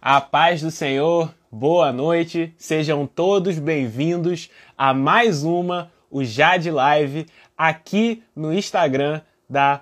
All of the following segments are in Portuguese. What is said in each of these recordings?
A paz do Senhor, boa noite, sejam todos bem-vindos a mais uma o Jade Live aqui no Instagram da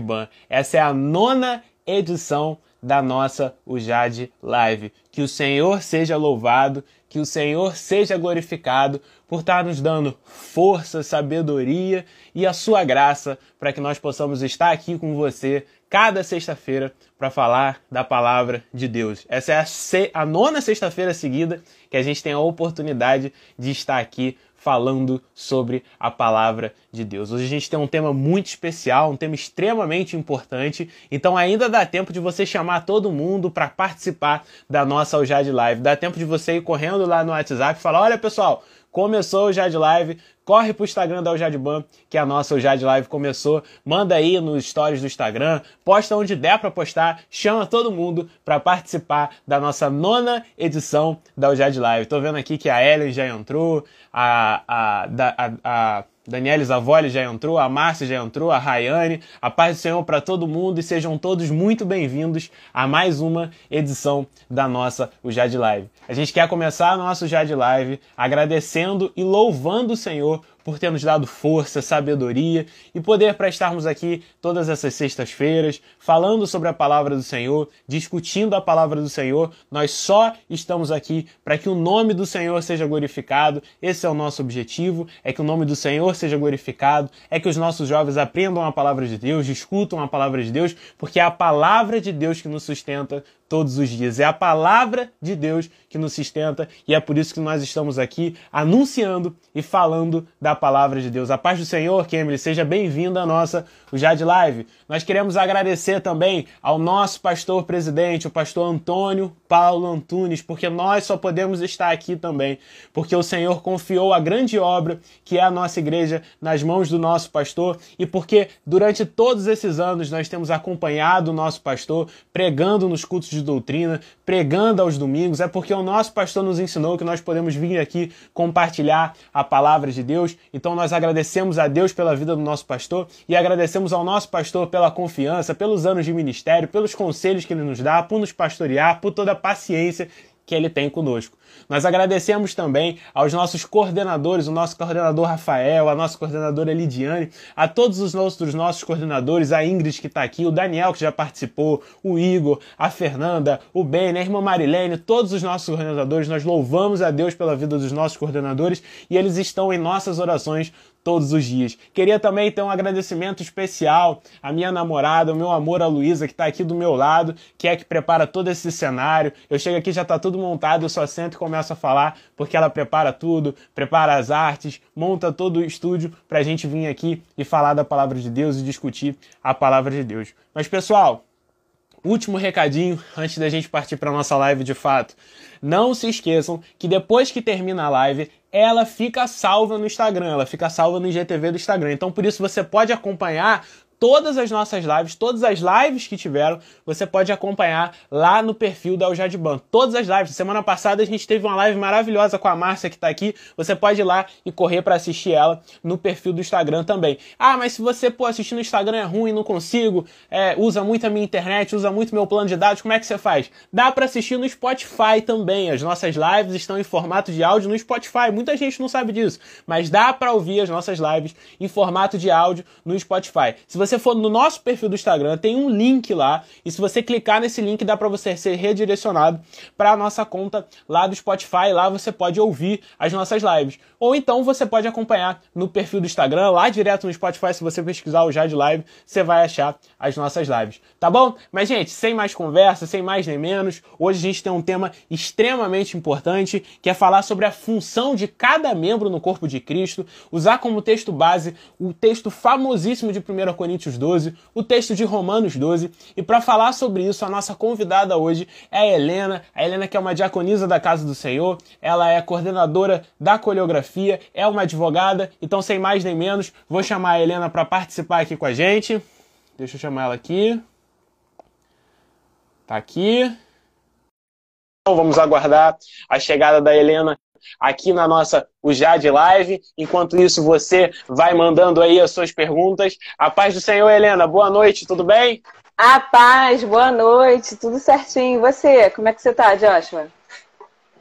Ban. Essa é a nona edição da nossa Ujade Live. Que o Senhor seja louvado, que o Senhor seja glorificado por estar nos dando força, sabedoria e a sua graça para que nós possamos estar aqui com você cada sexta-feira para falar da palavra de Deus. Essa é a, a nona sexta-feira seguida que a gente tem a oportunidade de estar aqui falando sobre a palavra de Deus. Hoje a gente tem um tema muito especial, um tema extremamente importante, então ainda dá tempo de você chamar todo mundo para participar da nossa Aljade Live. Dá tempo de você ir correndo lá no WhatsApp e falar: olha pessoal, começou o Jade Live, corre pro Instagram da Ujadban, que a nossa Ujad Live começou. Manda aí nos stories do Instagram, posta onde der para postar, chama todo mundo para participar da nossa nona edição da Ujad Live. Tô vendo aqui que a Ellen já entrou, a, a, a, a Daniela Zavoli já entrou, a Márcia já entrou, a Rayane. A paz do Senhor para todo mundo e sejam todos muito bem-vindos a mais uma edição da nossa o Jade Live. A gente quer começar a nossa Jade Live agradecendo e louvando o Senhor por ter nos dado força, sabedoria e poder para estarmos aqui todas essas sextas-feiras falando sobre a palavra do Senhor, discutindo a palavra do Senhor. Nós só estamos aqui para que o nome do Senhor seja glorificado. Esse é o nosso objetivo, é que o nome do Senhor seja glorificado, é que os nossos jovens aprendam a palavra de Deus, discutam a palavra de Deus, porque é a palavra de Deus que nos sustenta todos os dias. É a palavra de Deus que nos sustenta e é por isso que nós estamos aqui anunciando e falando da palavra de Deus. A paz do Senhor, Kemily, seja bem-vindo à nossa Jade Live. Nós queremos agradecer também ao nosso pastor presidente, o pastor Antônio Paulo Antunes, porque nós só podemos estar aqui também, porque o Senhor confiou a grande obra que é a nossa igreja nas mãos do nosso pastor e porque durante todos esses anos nós temos acompanhado o nosso pastor pregando nos cultos de doutrina, pregando aos domingos, é porque o nosso pastor nos ensinou que nós podemos vir aqui compartilhar a palavra de Deus. Então nós agradecemos a Deus pela vida do nosso pastor e agradecemos ao nosso pastor pela confiança, pelos anos de ministério, pelos conselhos que ele nos dá, por nos pastorear, por toda a paciência que ele tem conosco. Nós agradecemos também aos nossos coordenadores, o nosso coordenador Rafael, a nossa coordenadora Lidiane, a todos os nossos, nossos coordenadores, a Ingrid que está aqui, o Daniel que já participou, o Igor, a Fernanda, o Ben, a irmã Marilene, todos os nossos coordenadores, nós louvamos a Deus pela vida dos nossos coordenadores e eles estão em nossas orações todos os dias. Queria também ter um agradecimento especial à minha namorada, o meu amor, a Luísa, que está aqui do meu lado, que é que prepara todo esse cenário. Eu chego aqui, já está tudo montado, eu só sento e começo a falar, porque ela prepara tudo, prepara as artes, monta todo o estúdio para a gente vir aqui e falar da palavra de Deus e discutir a palavra de Deus. Mas, pessoal, último recadinho antes da gente partir para nossa live de fato. Não se esqueçam que depois que termina a live, ela fica salva no Instagram, ela fica salva no IGTV do Instagram. Então, por isso, você pode acompanhar todas as nossas lives, todas as lives que tiveram, você pode acompanhar lá no perfil da Ujadban. Todas as lives. Semana passada a gente teve uma live maravilhosa com a Márcia que está aqui. Você pode ir lá e correr para assistir ela no perfil do Instagram também. Ah, mas se você pô, assistir no Instagram é ruim, não consigo, é, usa muito a minha internet, usa muito meu plano de dados, como é que você faz? Dá para assistir no Spotify também. As nossas lives estão em formato de áudio no Spotify. Muita gente não sabe disso, mas dá para ouvir as nossas lives em formato de áudio no Spotify. Se você você for no nosso perfil do Instagram, tem um link lá, e se você clicar nesse link, dá para você ser redirecionado para a nossa conta lá do Spotify, lá você pode ouvir as nossas lives. Ou então você pode acompanhar no perfil do Instagram, lá direto no Spotify, se você pesquisar o Jade Live, você vai achar as nossas lives, tá bom? Mas gente, sem mais conversa, sem mais nem menos, hoje a gente tem um tema extremamente importante, que é falar sobre a função de cada membro no corpo de Cristo, usar como texto base o texto famosíssimo de 1 Coríntios Coríntios 12, o texto de Romanos 12. E para falar sobre isso, a nossa convidada hoje é a Helena. A Helena que é uma diaconisa da Casa do Senhor, ela é coordenadora da coreografia, é uma advogada. Então, sem mais nem menos, vou chamar a Helena para participar aqui com a gente. Deixa eu chamar ela aqui. Tá aqui. Então, vamos aguardar a chegada da Helena aqui na nossa o Jade Live. Enquanto isso, você vai mandando aí as suas perguntas. A paz do Senhor, Helena. Boa noite, tudo bem? A paz, boa noite, tudo certinho. E você, como é que você tá, Joshua?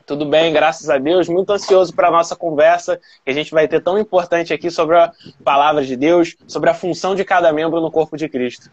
Tudo bem, graças a Deus. Muito ansioso para a nossa conversa que a gente vai ter tão importante aqui sobre a palavra de Deus, sobre a função de cada membro no corpo de Cristo.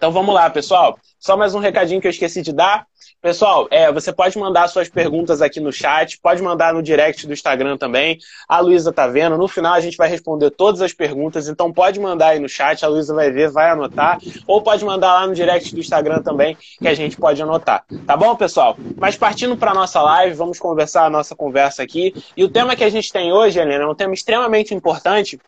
Então vamos lá, pessoal. Só mais um recadinho que eu esqueci de dar. Pessoal, é, você pode mandar suas perguntas aqui no chat, pode mandar no direct do Instagram também. A Luísa tá vendo. No final a gente vai responder todas as perguntas, então pode mandar aí no chat, a Luísa vai ver, vai anotar. Ou pode mandar lá no direct do Instagram também, que a gente pode anotar. Tá bom, pessoal? Mas partindo para nossa live, vamos conversar a nossa conversa aqui. E o tema que a gente tem hoje, Helena, é um tema extremamente importante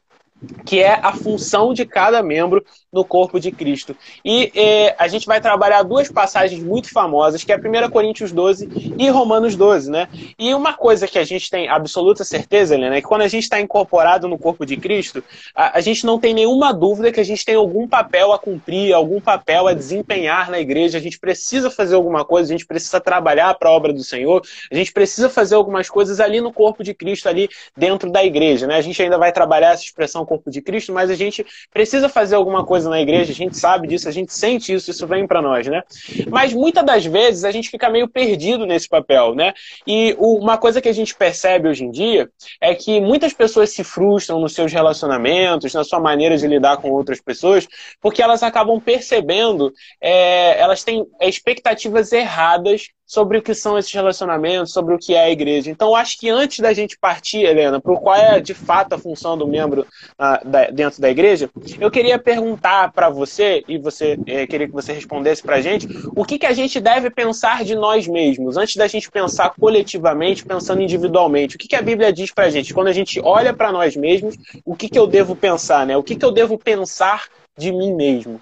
que é a função de cada membro no corpo de Cristo. E eh, a gente vai trabalhar duas passagens muito famosas, que é 1 Coríntios 12 e Romanos 12, né? E uma coisa que a gente tem absoluta certeza, Helena, é que quando a gente está incorporado no corpo de Cristo, a, a, gente não tem nenhuma dúvida que a gente tem algum papel a cumprir, algum papel a desempenhar na igreja, a gente precisa fazer alguma coisa, a gente precisa trabalhar para a obra do Senhor, a gente precisa fazer algumas coisas ali no corpo de Cristo, ali dentro da igreja, né? A gente ainda vai trabalhar essa expressão corpo de Cristo, mas a gente precisa fazer alguma coisa na igreja, a gente sabe disso, a gente sente isso, isso vem para nós, né? Mas muitas das vezes a gente fica meio perdido nesse papel, né? E uma coisa que a gente percebe hoje em dia é que muitas pessoas se frustram nos seus relacionamentos, na sua maneira de lidar com outras pessoas, porque elas acabam percebendo, é, elas têm expectativas erradas sobre o que são esses relacionamentos, sobre o que é a igreja. Então, acho que antes da gente partir, Helena, para qual é de fato a função do membro uh, da, dentro da igreja, eu queria perguntar para você, e você eh, queria que você respondesse para a gente, o que, que a gente deve pensar de nós mesmos, antes da gente pensar coletivamente, pensando individualmente. O que, que a Bíblia diz para a gente? Quando a gente olha para nós mesmos, o que, que eu devo pensar, né? O que, que eu devo pensar de mim mesmo?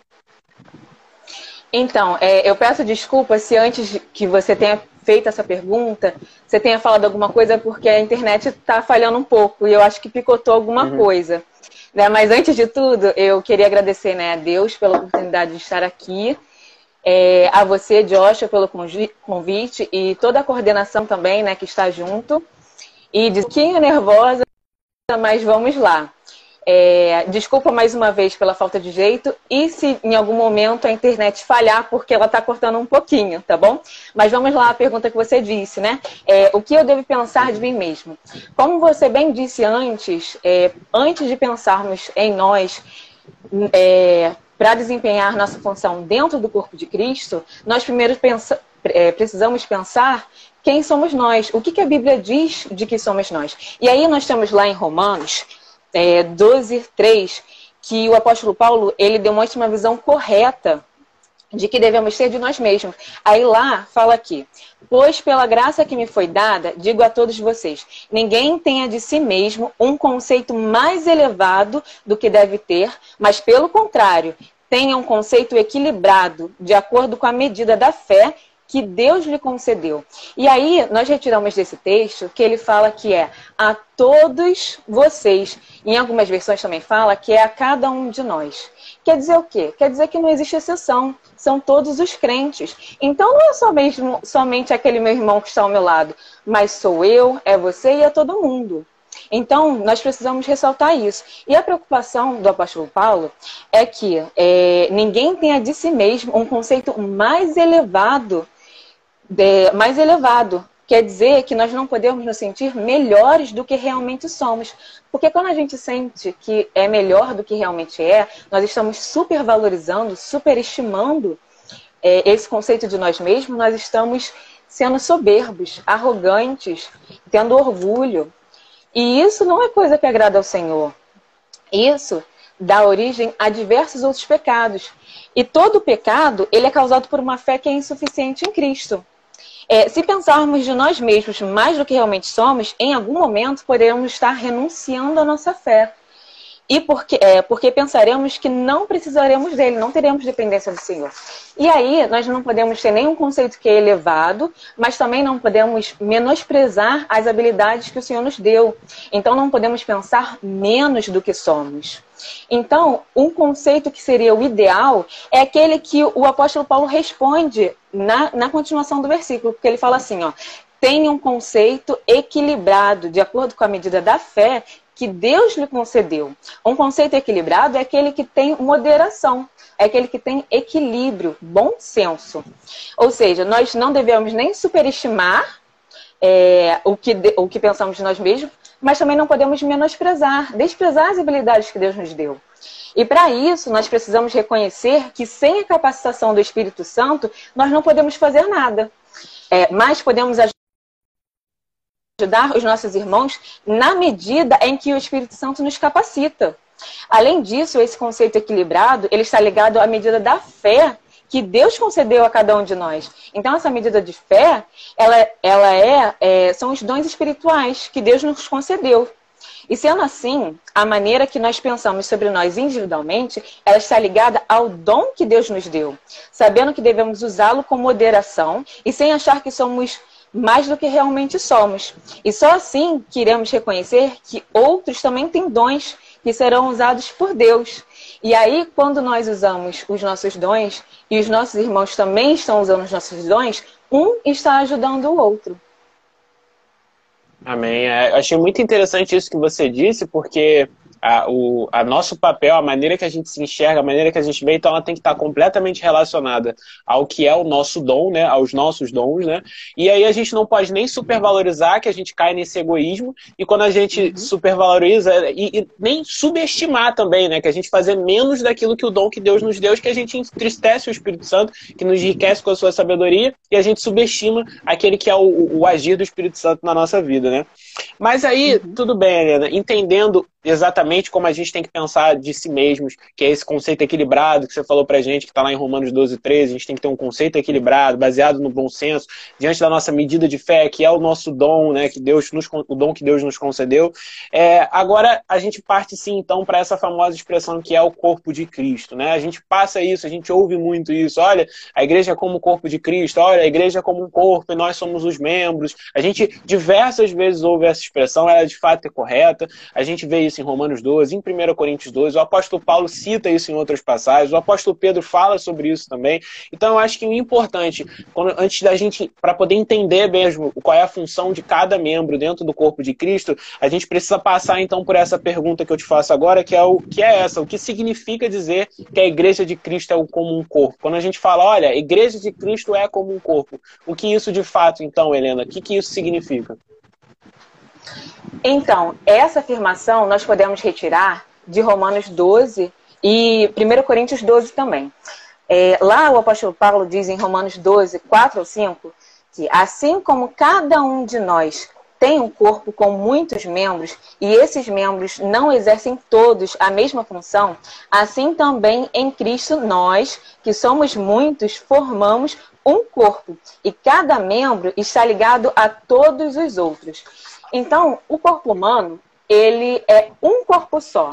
Então, é, eu peço desculpa se antes que você tenha feito essa pergunta, você tenha falado alguma coisa porque a internet está falhando um pouco e eu acho que picotou alguma uhum. coisa. Né? Mas antes de tudo, eu queria agradecer né, a Deus pela oportunidade de estar aqui, é, a você, Joshua, pelo convite e toda a coordenação também né, que está junto. E de pouquinho nervosa, mas vamos lá. É, desculpa mais uma vez pela falta de jeito e se em algum momento a internet falhar, porque ela está cortando um pouquinho, tá bom? Mas vamos lá à pergunta que você disse, né? É, o que eu devo pensar de mim mesmo? Como você bem disse antes, é, antes de pensarmos em nós, é, para desempenhar nossa função dentro do corpo de Cristo, nós primeiro pensa, é, precisamos pensar quem somos nós, o que, que a Bíblia diz de que somos nós. E aí nós temos lá em Romanos é, 12, 3, que o apóstolo Paulo ele demonstra uma visão correta de que devemos ter de nós mesmos. Aí lá fala aqui: Pois pela graça que me foi dada, digo a todos vocês: ninguém tenha de si mesmo um conceito mais elevado do que deve ter, mas pelo contrário, tenha um conceito equilibrado, de acordo com a medida da fé que Deus lhe concedeu. E aí, nós retiramos desse texto que ele fala que é a todos vocês. Em algumas versões também fala que é a cada um de nós. Quer dizer o quê? Quer dizer que não existe exceção. São todos os crentes. Então não é só mesmo, somente aquele meu irmão que está ao meu lado, mas sou eu, é você e é todo mundo. Então, nós precisamos ressaltar isso. E a preocupação do apóstolo Paulo é que é, ninguém tenha de si mesmo um conceito mais elevado de, mais elevado. Quer dizer que nós não podemos nos sentir melhores do que realmente somos. Porque quando a gente sente que é melhor do que realmente é, nós estamos supervalorizando, superestimando é, esse conceito de nós mesmos, nós estamos sendo soberbos, arrogantes, tendo orgulho. E isso não é coisa que agrada ao Senhor. Isso dá origem a diversos outros pecados. E todo pecado, ele é causado por uma fé que é insuficiente em Cristo. É, se pensarmos de nós mesmos mais do que realmente somos, em algum momento poderemos estar renunciando à nossa fé. E porque, é, porque pensaremos que não precisaremos dele, não teremos dependência do Senhor. E aí, nós não podemos ter nenhum conceito que é elevado, mas também não podemos menosprezar as habilidades que o Senhor nos deu. Então, não podemos pensar menos do que somos. Então, um conceito que seria o ideal é aquele que o apóstolo Paulo responde na, na continuação do versículo, porque ele fala assim, ó, tem um conceito equilibrado, de acordo com a medida da fé que Deus lhe concedeu. Um conceito equilibrado é aquele que tem moderação, é aquele que tem equilíbrio, bom senso. Ou seja, nós não devemos nem superestimar é, o, que, o que pensamos de nós mesmos, mas também não podemos menosprezar, desprezar as habilidades que Deus nos deu. E para isso, nós precisamos reconhecer que sem a capacitação do Espírito Santo, nós não podemos fazer nada. É, mas podemos ajudar os nossos irmãos na medida em que o Espírito Santo nos capacita. Além disso, esse conceito equilibrado, ele está ligado à medida da fé que Deus concedeu a cada um de nós. Então, essa medida de fé, ela, ela é, é são os dons espirituais que Deus nos concedeu. E sendo assim, a maneira que nós pensamos sobre nós individualmente, ela está ligada ao dom que Deus nos deu, sabendo que devemos usá-lo com moderação e sem achar que somos mais do que realmente somos. E só assim que iremos reconhecer que outros também têm dons que serão usados por Deus. E aí, quando nós usamos os nossos dons e os nossos irmãos também estão usando os nossos dons, um está ajudando o outro. Amém. É, achei muito interessante isso que você disse, porque a, o a nosso papel, a maneira que a gente se enxerga, a maneira que a gente vê, então ela tem que estar completamente relacionada ao que é o nosso dom, né? Aos nossos dons, né? E aí a gente não pode nem supervalorizar, que a gente cai nesse egoísmo, e quando a gente uhum. supervaloriza, e, e, nem subestimar também, né? Que a gente fazer menos daquilo que o dom que Deus nos deu, que a gente entristece o Espírito Santo, que nos enriquece com a sua sabedoria, e a gente subestima aquele que é o, o agir do Espírito Santo na nossa vida, né? Mas aí, uhum. tudo bem, Helena, entendendo exatamente como a gente tem que pensar de si mesmos, que é esse conceito equilibrado que você falou pra gente, que está lá em Romanos 12, 13, a gente tem que ter um conceito equilibrado, baseado no bom senso, diante da nossa medida de fé, que é o nosso dom, né, que Deus nos, o dom que Deus nos concedeu. É, agora a gente parte sim, então, para essa famosa expressão que é o corpo de Cristo, né? A gente passa isso, a gente ouve muito isso. Olha, a igreja é como o corpo de Cristo, olha, a igreja é como um corpo e nós somos os membros. A gente diversas vezes ouve essa expressão, ela de fato é correta. A gente vê isso em Romanos 12, em 1 Coríntios 12, o apóstolo Paulo cita isso em outras passagens, o apóstolo Pedro fala sobre isso também. Então eu acho que o importante, quando, antes da gente, para poder entender mesmo qual é a função de cada membro dentro do corpo de Cristo, a gente precisa passar então por essa pergunta que eu te faço agora, que é o que é essa, o que significa dizer que a igreja de Cristo é como um corpo? Quando a gente fala, olha, a igreja de Cristo é como um corpo, o que isso de fato, então, Helena, o que, que isso significa? Então, essa afirmação nós podemos retirar de Romanos 12 e 1 Coríntios 12 também. É, lá o apóstolo Paulo diz em Romanos 12, 4 ou 5, que assim como cada um de nós tem um corpo com muitos membros e esses membros não exercem todos a mesma função, assim também em Cristo nós, que somos muitos, formamos um corpo e cada membro está ligado a todos os outros. Então, o corpo humano, ele é um corpo só,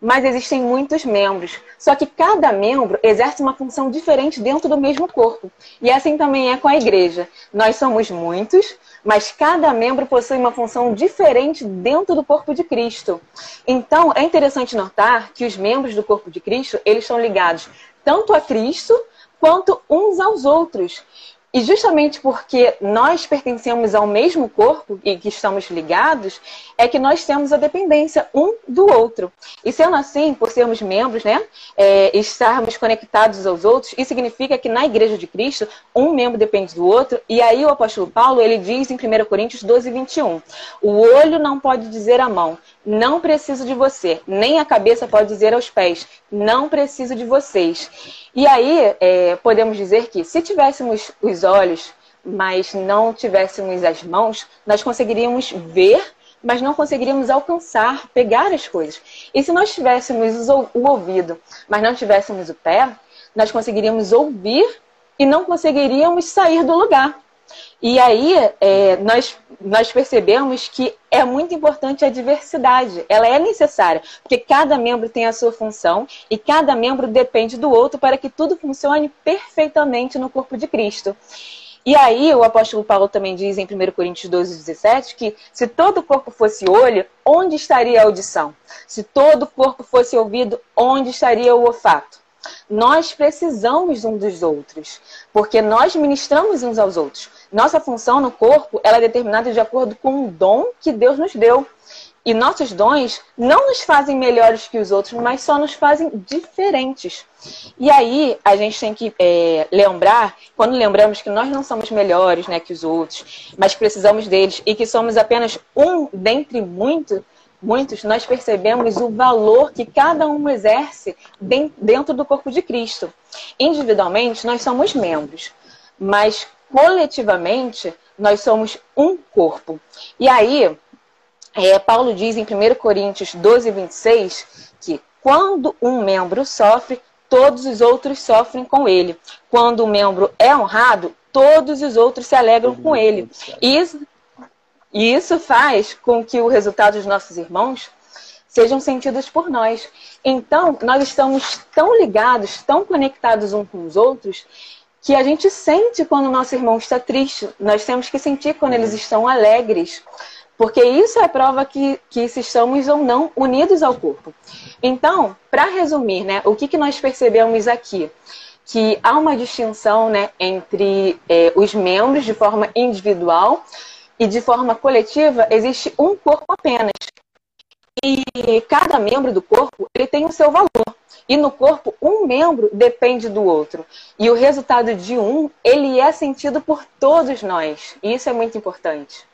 mas existem muitos membros. Só que cada membro exerce uma função diferente dentro do mesmo corpo. E assim também é com a igreja. Nós somos muitos, mas cada membro possui uma função diferente dentro do corpo de Cristo. Então, é interessante notar que os membros do corpo de Cristo, eles estão ligados tanto a Cristo quanto uns aos outros. E justamente porque nós pertencemos ao mesmo corpo e que estamos ligados, é que nós temos a dependência um do outro. E sendo assim, por sermos membros, né, é, estarmos conectados aos outros, isso significa que na Igreja de Cristo, um membro depende do outro. E aí o apóstolo Paulo, ele diz em 1 Coríntios 12, 21, o olho não pode dizer à mão, não preciso de você, nem a cabeça pode dizer aos pés, não preciso de vocês. E aí, é, podemos dizer que se tivéssemos os olhos, mas não tivéssemos as mãos, nós conseguiríamos ver, mas não conseguiríamos alcançar, pegar as coisas. E se nós tivéssemos o ouvido, mas não tivéssemos o pé, nós conseguiríamos ouvir e não conseguiríamos sair do lugar. E aí é, nós, nós percebemos que é muito importante a diversidade. Ela é necessária, porque cada membro tem a sua função e cada membro depende do outro para que tudo funcione perfeitamente no corpo de Cristo. E aí o apóstolo Paulo também diz em 1 Coríntios 12, 17 que se todo o corpo fosse olho, onde estaria a audição? Se todo o corpo fosse ouvido, onde estaria o olfato? Nós precisamos uns dos outros, porque nós ministramos uns aos outros. Nossa função no corpo ela é determinada de acordo com o dom que Deus nos deu. E nossos dons não nos fazem melhores que os outros, mas só nos fazem diferentes. E aí a gente tem que é, lembrar, quando lembramos que nós não somos melhores né, que os outros, mas precisamos deles e que somos apenas um dentre muitos, muitos, nós percebemos o valor que cada um exerce dentro do corpo de Cristo. Individualmente, nós somos membros, mas coletivamente, nós somos um corpo. E aí, é, Paulo diz em 1 Coríntios 12, 26, que quando um membro sofre, todos os outros sofrem com ele. Quando o membro é honrado, todos os outros se alegram com ele. Isso, isso faz com que o resultado dos nossos irmãos sejam sentidos por nós. Então, nós estamos tão ligados, tão conectados uns com os outros, que a gente sente quando o nosso irmão está triste. Nós temos que sentir quando eles estão alegres. Porque isso é prova que, que se estamos ou não unidos ao corpo. Então, para resumir, né, o que, que nós percebemos aqui? Que há uma distinção né, entre é, os membros de forma individual e de forma coletiva existe um corpo apenas. E cada membro do corpo ele tem o seu valor. E no corpo, um membro depende do outro. E o resultado de um, ele é sentido por todos nós. E isso é muito importante.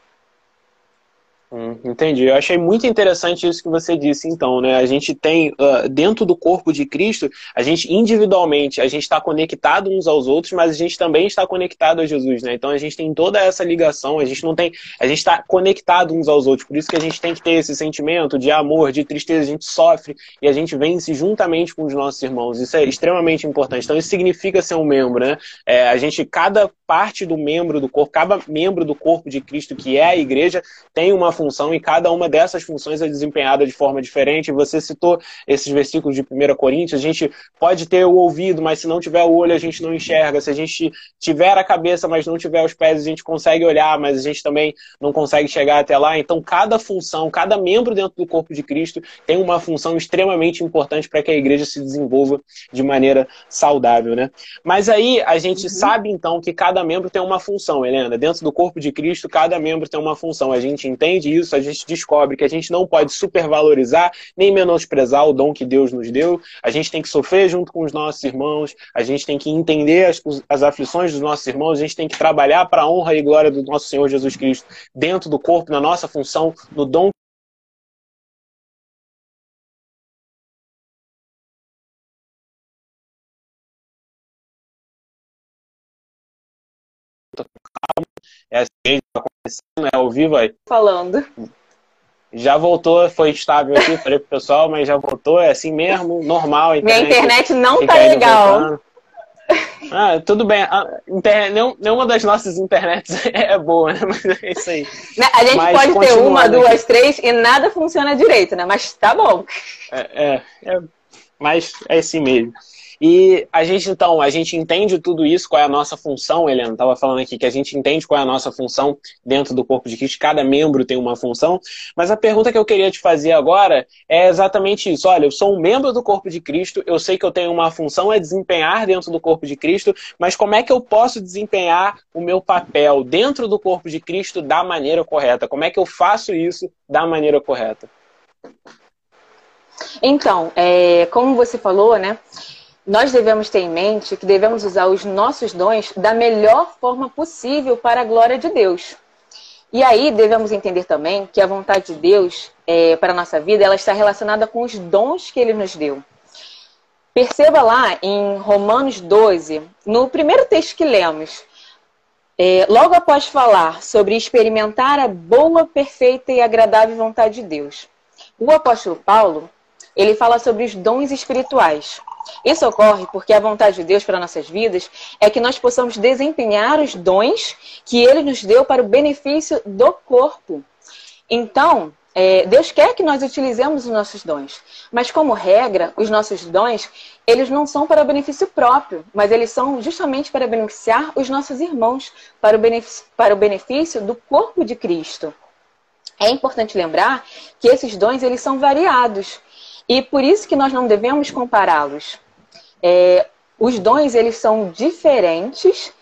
Hum, entendi. Eu achei muito interessante isso que você disse, então, né? A gente tem, uh, dentro do corpo de Cristo, a gente individualmente, a gente está conectado uns aos outros, mas a gente também está conectado a Jesus, né? Então a gente tem toda essa ligação, a gente não tem. A gente está conectado uns aos outros. Por isso que a gente tem que ter esse sentimento de amor, de tristeza, a gente sofre e a gente vence juntamente com os nossos irmãos. Isso é extremamente importante. Então, isso significa ser um membro, né? É, a gente, cada parte do membro do corpo, cada membro do corpo de Cristo, que é a igreja, tem uma função e cada uma dessas funções é desempenhada de forma diferente. Você citou esses versículos de 1 Coríntios, a gente pode ter o ouvido, mas se não tiver o olho, a gente não enxerga. Se a gente tiver a cabeça, mas não tiver os pés, a gente consegue olhar, mas a gente também não consegue chegar até lá. Então, cada função, cada membro dentro do corpo de Cristo tem uma função extremamente importante para que a igreja se desenvolva de maneira saudável, né? Mas aí a gente uhum. sabe então que cada membro tem uma função, Helena. Dentro do corpo de Cristo, cada membro tem uma função. A gente entende isso, a gente descobre que a gente não pode supervalorizar nem menosprezar o dom que Deus nos deu. A gente tem que sofrer junto com os nossos irmãos, a gente tem que entender as, as aflições dos nossos irmãos, a gente tem que trabalhar para a honra e glória do nosso Senhor Jesus Cristo dentro do corpo, na nossa função, no dom É assim que está acontecendo, é ao vivo aí. Falando. Já voltou, foi estável aqui, falei pro pessoal, mas já voltou, é assim mesmo, normal. Internet, Minha internet não tá legal. Ah, tudo bem. internet, nenhuma das nossas internets é boa, né? Mas é isso aí. Né, a gente Mas pode ter uma, duas, três e nada funciona direito, né? Mas tá bom. É, é, é mas é assim mesmo. E a gente, então, a gente entende tudo isso, qual é a nossa função, Helena estava falando aqui, que a gente entende qual é a nossa função dentro do corpo de Cristo, cada membro tem uma função, mas a pergunta que eu queria te fazer agora é exatamente isso. Olha, eu sou um membro do corpo de Cristo, eu sei que eu tenho uma função a desempenhar dentro do corpo de Cristo, mas como é que eu posso desempenhar o meu papel dentro do corpo de Cristo da maneira correta? Como é que eu faço isso da maneira correta? Então, é, como você falou, né? Nós devemos ter em mente que devemos usar os nossos dons da melhor forma possível para a glória de Deus. E aí devemos entender também que a vontade de Deus é, para a nossa vida ela está relacionada com os dons que Ele nos deu. Perceba lá em Romanos 12, no primeiro texto que lemos, é, logo após falar sobre experimentar a boa, perfeita e agradável vontade de Deus, o apóstolo Paulo ele fala sobre os dons espirituais. Isso ocorre porque a vontade de Deus para nossas vidas é que nós possamos desempenhar os dons que Ele nos deu para o benefício do corpo. Então, é, Deus quer que nós utilizemos os nossos dons, mas como regra, os nossos dons eles não são para benefício próprio, mas eles são justamente para beneficiar os nossos irmãos, para o benefício, para o benefício do corpo de Cristo. É importante lembrar que esses dons eles são variados. E por isso que nós não devemos compará-los. É, os dons, eles são diferentes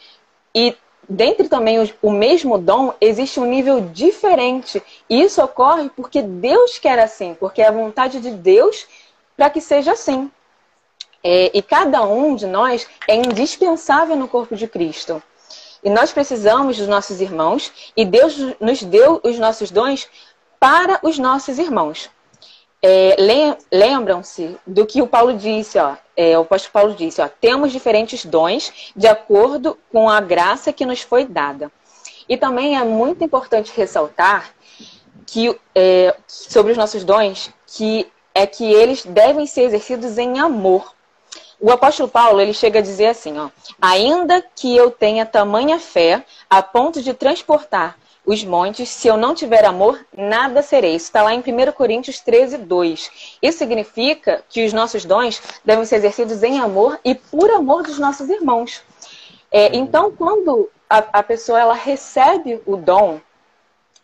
e dentre também os, o mesmo dom, existe um nível diferente. E isso ocorre porque Deus quer assim, porque é a vontade de Deus para que seja assim. É, e cada um de nós é indispensável no corpo de Cristo. E nós precisamos dos nossos irmãos, e Deus nos deu os nossos dons para os nossos irmãos. É, Lembram-se do que o Paulo disse, ó, é, o apóstolo Paulo disse, ó, temos diferentes dons de acordo com a graça que nos foi dada. E também é muito importante ressaltar que é, sobre os nossos dons, que é que eles devem ser exercidos em amor. O apóstolo Paulo ele chega a dizer assim, ó, ainda que eu tenha tamanha fé a ponto de transportar os montes, se eu não tiver amor, nada serei. Isso está lá em 1 Coríntios 13, 2. Isso significa que os nossos dons devem ser exercidos em amor e por amor dos nossos irmãos. É, então, quando a, a, pessoa ela recebe o dom,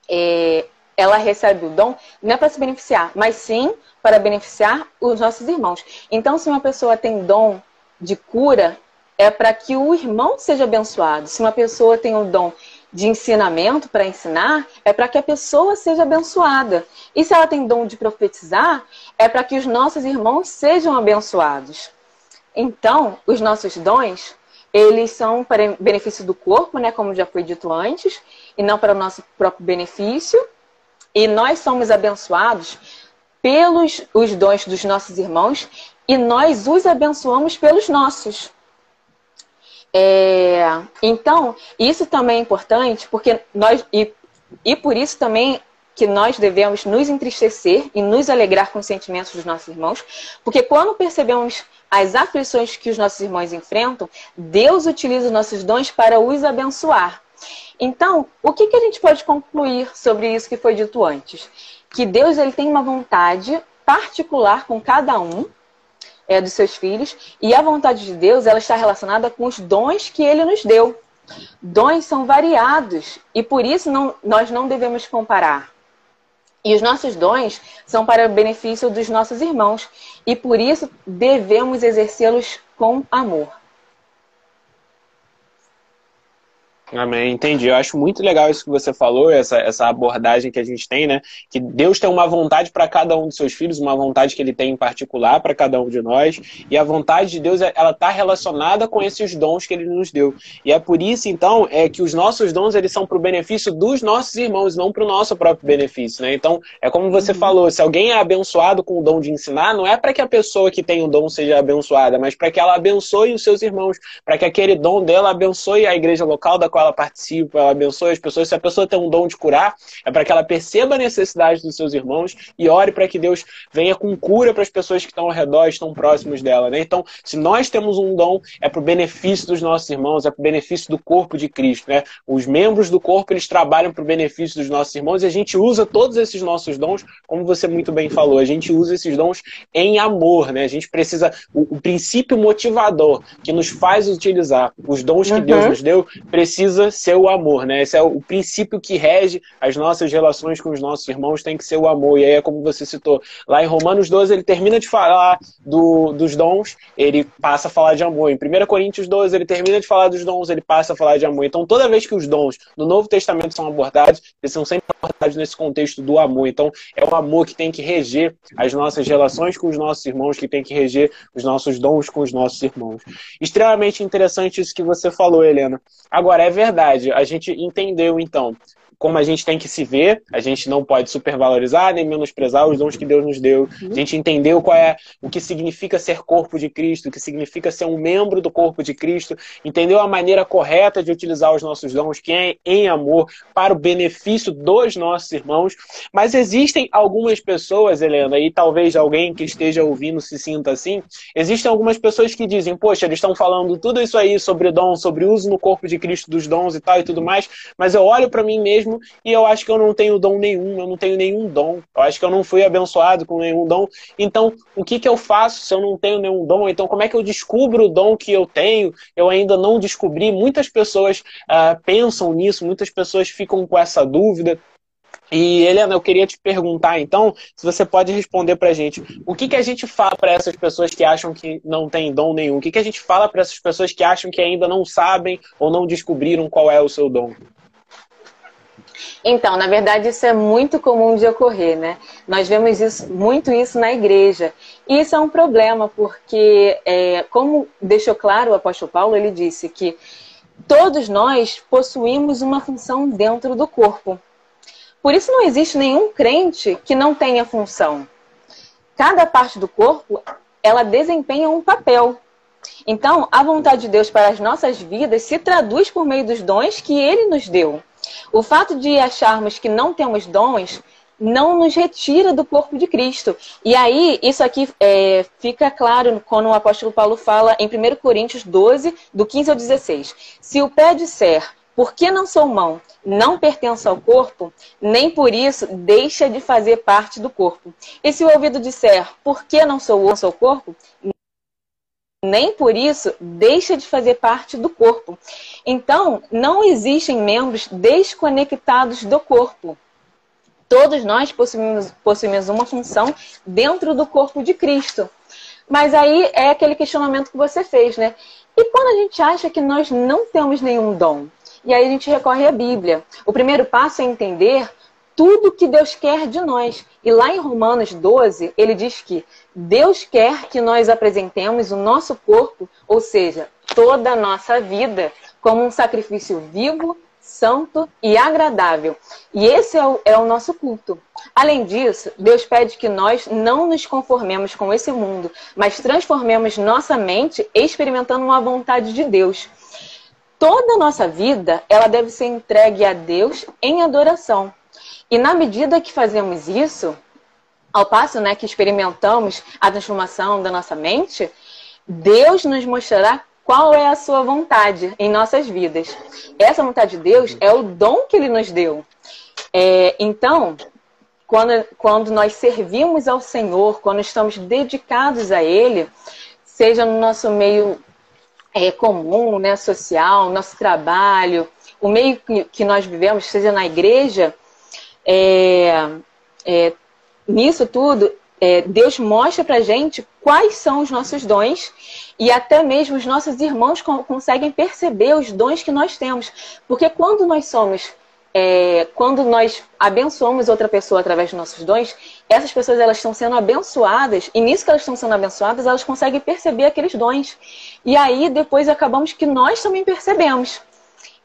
é, ela recebe o dom não é para se beneficiar, mas sim para beneficiar os nossos irmãos. Então, se uma pessoa tem dom de cura, é para que o irmão seja abençoado. Se uma pessoa tem o dom de ensinamento para ensinar é para que a pessoa seja abençoada. E se ela tem dom de profetizar, é para que os nossos irmãos sejam abençoados. Então, os nossos dons, eles são para benefício do corpo, né, como já foi dito antes, e não para o nosso próprio benefício. E nós somos abençoados pelos os dons dos nossos irmãos e nós os abençoamos pelos nossos. É, então, isso também é importante, porque nós, e, e por isso também que nós devemos nos entristecer e nos alegrar com os sentimentos dos nossos irmãos, porque quando percebemos as aflições que os nossos irmãos enfrentam, Deus utiliza os nossos dons para os abençoar. Então, o que, que a gente pode concluir sobre isso que foi dito antes? Que Deus ele tem uma vontade particular com cada um, é, dos seus filhos. E a vontade de Deus ela está relacionada com os dons que Ele nos deu. Dons são variados e por isso não, nós não devemos comparar. E os nossos dons são para o benefício dos nossos irmãos e por isso devemos exercê-los com amor. Amém, entendi. Eu acho muito legal isso que você falou, essa, essa abordagem que a gente tem, né? Que Deus tem uma vontade para cada um dos seus filhos, uma vontade que Ele tem em particular para cada um de nós. E a vontade de Deus, ela está relacionada com esses dons que Ele nos deu. E é por isso, então, é que os nossos dons eles são para o benefício dos nossos irmãos, não para o nosso próprio benefício, né? Então, é como você uhum. falou, se alguém é abençoado com o dom de ensinar, não é para que a pessoa que tem o dom seja abençoada, mas para que ela abençoe os seus irmãos, para que aquele dom dela abençoe a igreja local da qual ela participa, ela abençoe as pessoas. Se a pessoa tem um dom de curar, é para que ela perceba a necessidade dos seus irmãos e ore para que Deus venha com cura para as pessoas que estão ao redor, estão próximos dela. Né? Então, se nós temos um dom, é para o benefício dos nossos irmãos, é para o benefício do corpo de Cristo. Né? Os membros do corpo, eles trabalham para o benefício dos nossos irmãos e a gente usa todos esses nossos dons, como você muito bem falou, a gente usa esses dons em amor. Né? A gente precisa, o, o princípio motivador que nos faz utilizar os dons que uhum. Deus nos deu, precisa ser o amor, né? Esse é o princípio que rege as nossas relações com os nossos irmãos, tem que ser o amor. E aí é como você citou, lá em Romanos 12, ele termina de falar do, dos dons, ele passa a falar de amor. Em 1 Coríntios 12, ele termina de falar dos dons, ele passa a falar de amor. Então, toda vez que os dons do Novo Testamento são abordados, eles são sempre abordados nesse contexto do amor. Então, é o amor que tem que reger as nossas relações com os nossos irmãos, que tem que reger os nossos dons com os nossos irmãos. Extremamente interessante isso que você falou, Helena. Agora, é verdade. A gente entendeu então como a gente tem que se ver, a gente não pode supervalorizar nem menosprezar os dons que Deus nos deu. A gente entendeu qual é o que significa ser corpo de Cristo, o que significa ser um membro do corpo de Cristo, entendeu a maneira correta de utilizar os nossos dons, que é em amor, para o benefício dos nossos irmãos. Mas existem algumas pessoas, Helena, e talvez alguém que esteja ouvindo se sinta assim, existem algumas pessoas que dizem, poxa, eles estão falando tudo isso aí sobre dom, sobre uso no corpo de Cristo dos dons e tal e tudo mais, mas eu olho para mim mesmo mesmo e eu acho que eu não tenho dom nenhum, eu não tenho nenhum dom. Eu acho que eu não fui abençoado com nenhum dom. Então, o que, que eu faço se eu não tenho nenhum dom? Então, como é que eu descubro o dom que eu tenho? Eu ainda não descobri. Muitas pessoas uh, pensam nisso, muitas pessoas ficam com essa dúvida. E Helena, eu queria te perguntar então, se você pode responder para a gente, o que, que a gente fala para essas pessoas que acham que não tem dom nenhum? O que, que a gente fala para essas pessoas que acham que ainda não sabem ou não descobriram qual é o seu dom? Então, na verdade, isso é muito comum de ocorrer, né? Nós vemos isso, muito isso na igreja. E isso é um problema, porque, é, como deixou claro o apóstolo Paulo, ele disse que todos nós possuímos uma função dentro do corpo. Por isso não existe nenhum crente que não tenha função. Cada parte do corpo, ela desempenha um papel. Então, a vontade de Deus para as nossas vidas se traduz por meio dos dons que ele nos deu. O fato de acharmos que não temos dons não nos retira do corpo de Cristo. E aí, isso aqui é, fica claro quando o apóstolo Paulo fala em 1 Coríntios 12, do 15 ao 16. Se o pé disser, por que não sou mão, não pertence ao corpo, nem por isso deixa de fazer parte do corpo. E se o ouvido disser, por que não sou o sou corpo, nem por isso deixa de fazer parte do corpo. Então, não existem membros desconectados do corpo. Todos nós possuímos, possuímos uma função dentro do corpo de Cristo. Mas aí é aquele questionamento que você fez, né? E quando a gente acha que nós não temos nenhum dom? E aí a gente recorre à Bíblia. O primeiro passo é entender tudo que Deus quer de nós. E lá em Romanos 12, ele diz que Deus quer que nós apresentemos o nosso corpo, ou seja, toda a nossa vida, como um sacrifício vivo, santo e agradável. E esse é o, é o nosso culto. Além disso, Deus pede que nós não nos conformemos com esse mundo, mas transformemos nossa mente experimentando uma vontade de Deus. Toda a nossa vida, ela deve ser entregue a Deus em adoração. E na medida que fazemos isso, ao passo né, que experimentamos a transformação da nossa mente, Deus nos mostrará qual é a sua vontade em nossas vidas. Essa vontade de Deus é o dom que Ele nos deu. É, então, quando, quando nós servimos ao Senhor, quando estamos dedicados a Ele, seja no nosso meio é, comum, né, social, nosso trabalho, o meio que, que nós vivemos, seja na igreja, é, é, nisso tudo, é, Deus mostra pra gente quais são os nossos dons e até mesmo os nossos irmãos conseguem perceber os dons que nós temos. Porque quando nós somos, é, quando nós abençoamos outra pessoa através dos nossos dons, essas pessoas elas estão sendo abençoadas e nisso que elas estão sendo abençoadas, elas conseguem perceber aqueles dons. E aí depois acabamos que nós também percebemos.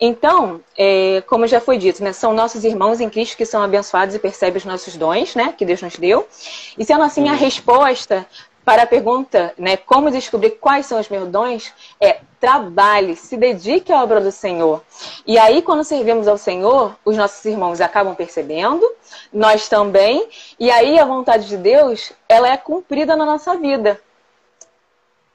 Então, é, como já foi dito, né, são nossos irmãos em Cristo que são abençoados e percebem os nossos dons, né, que Deus nos deu. E sendo assim, a resposta para a pergunta, né, como descobrir quais são os meus dons, é trabalhe, se dedique à obra do Senhor. E aí, quando servimos ao Senhor, os nossos irmãos acabam percebendo, nós também, e aí a vontade de Deus, ela é cumprida na nossa vida.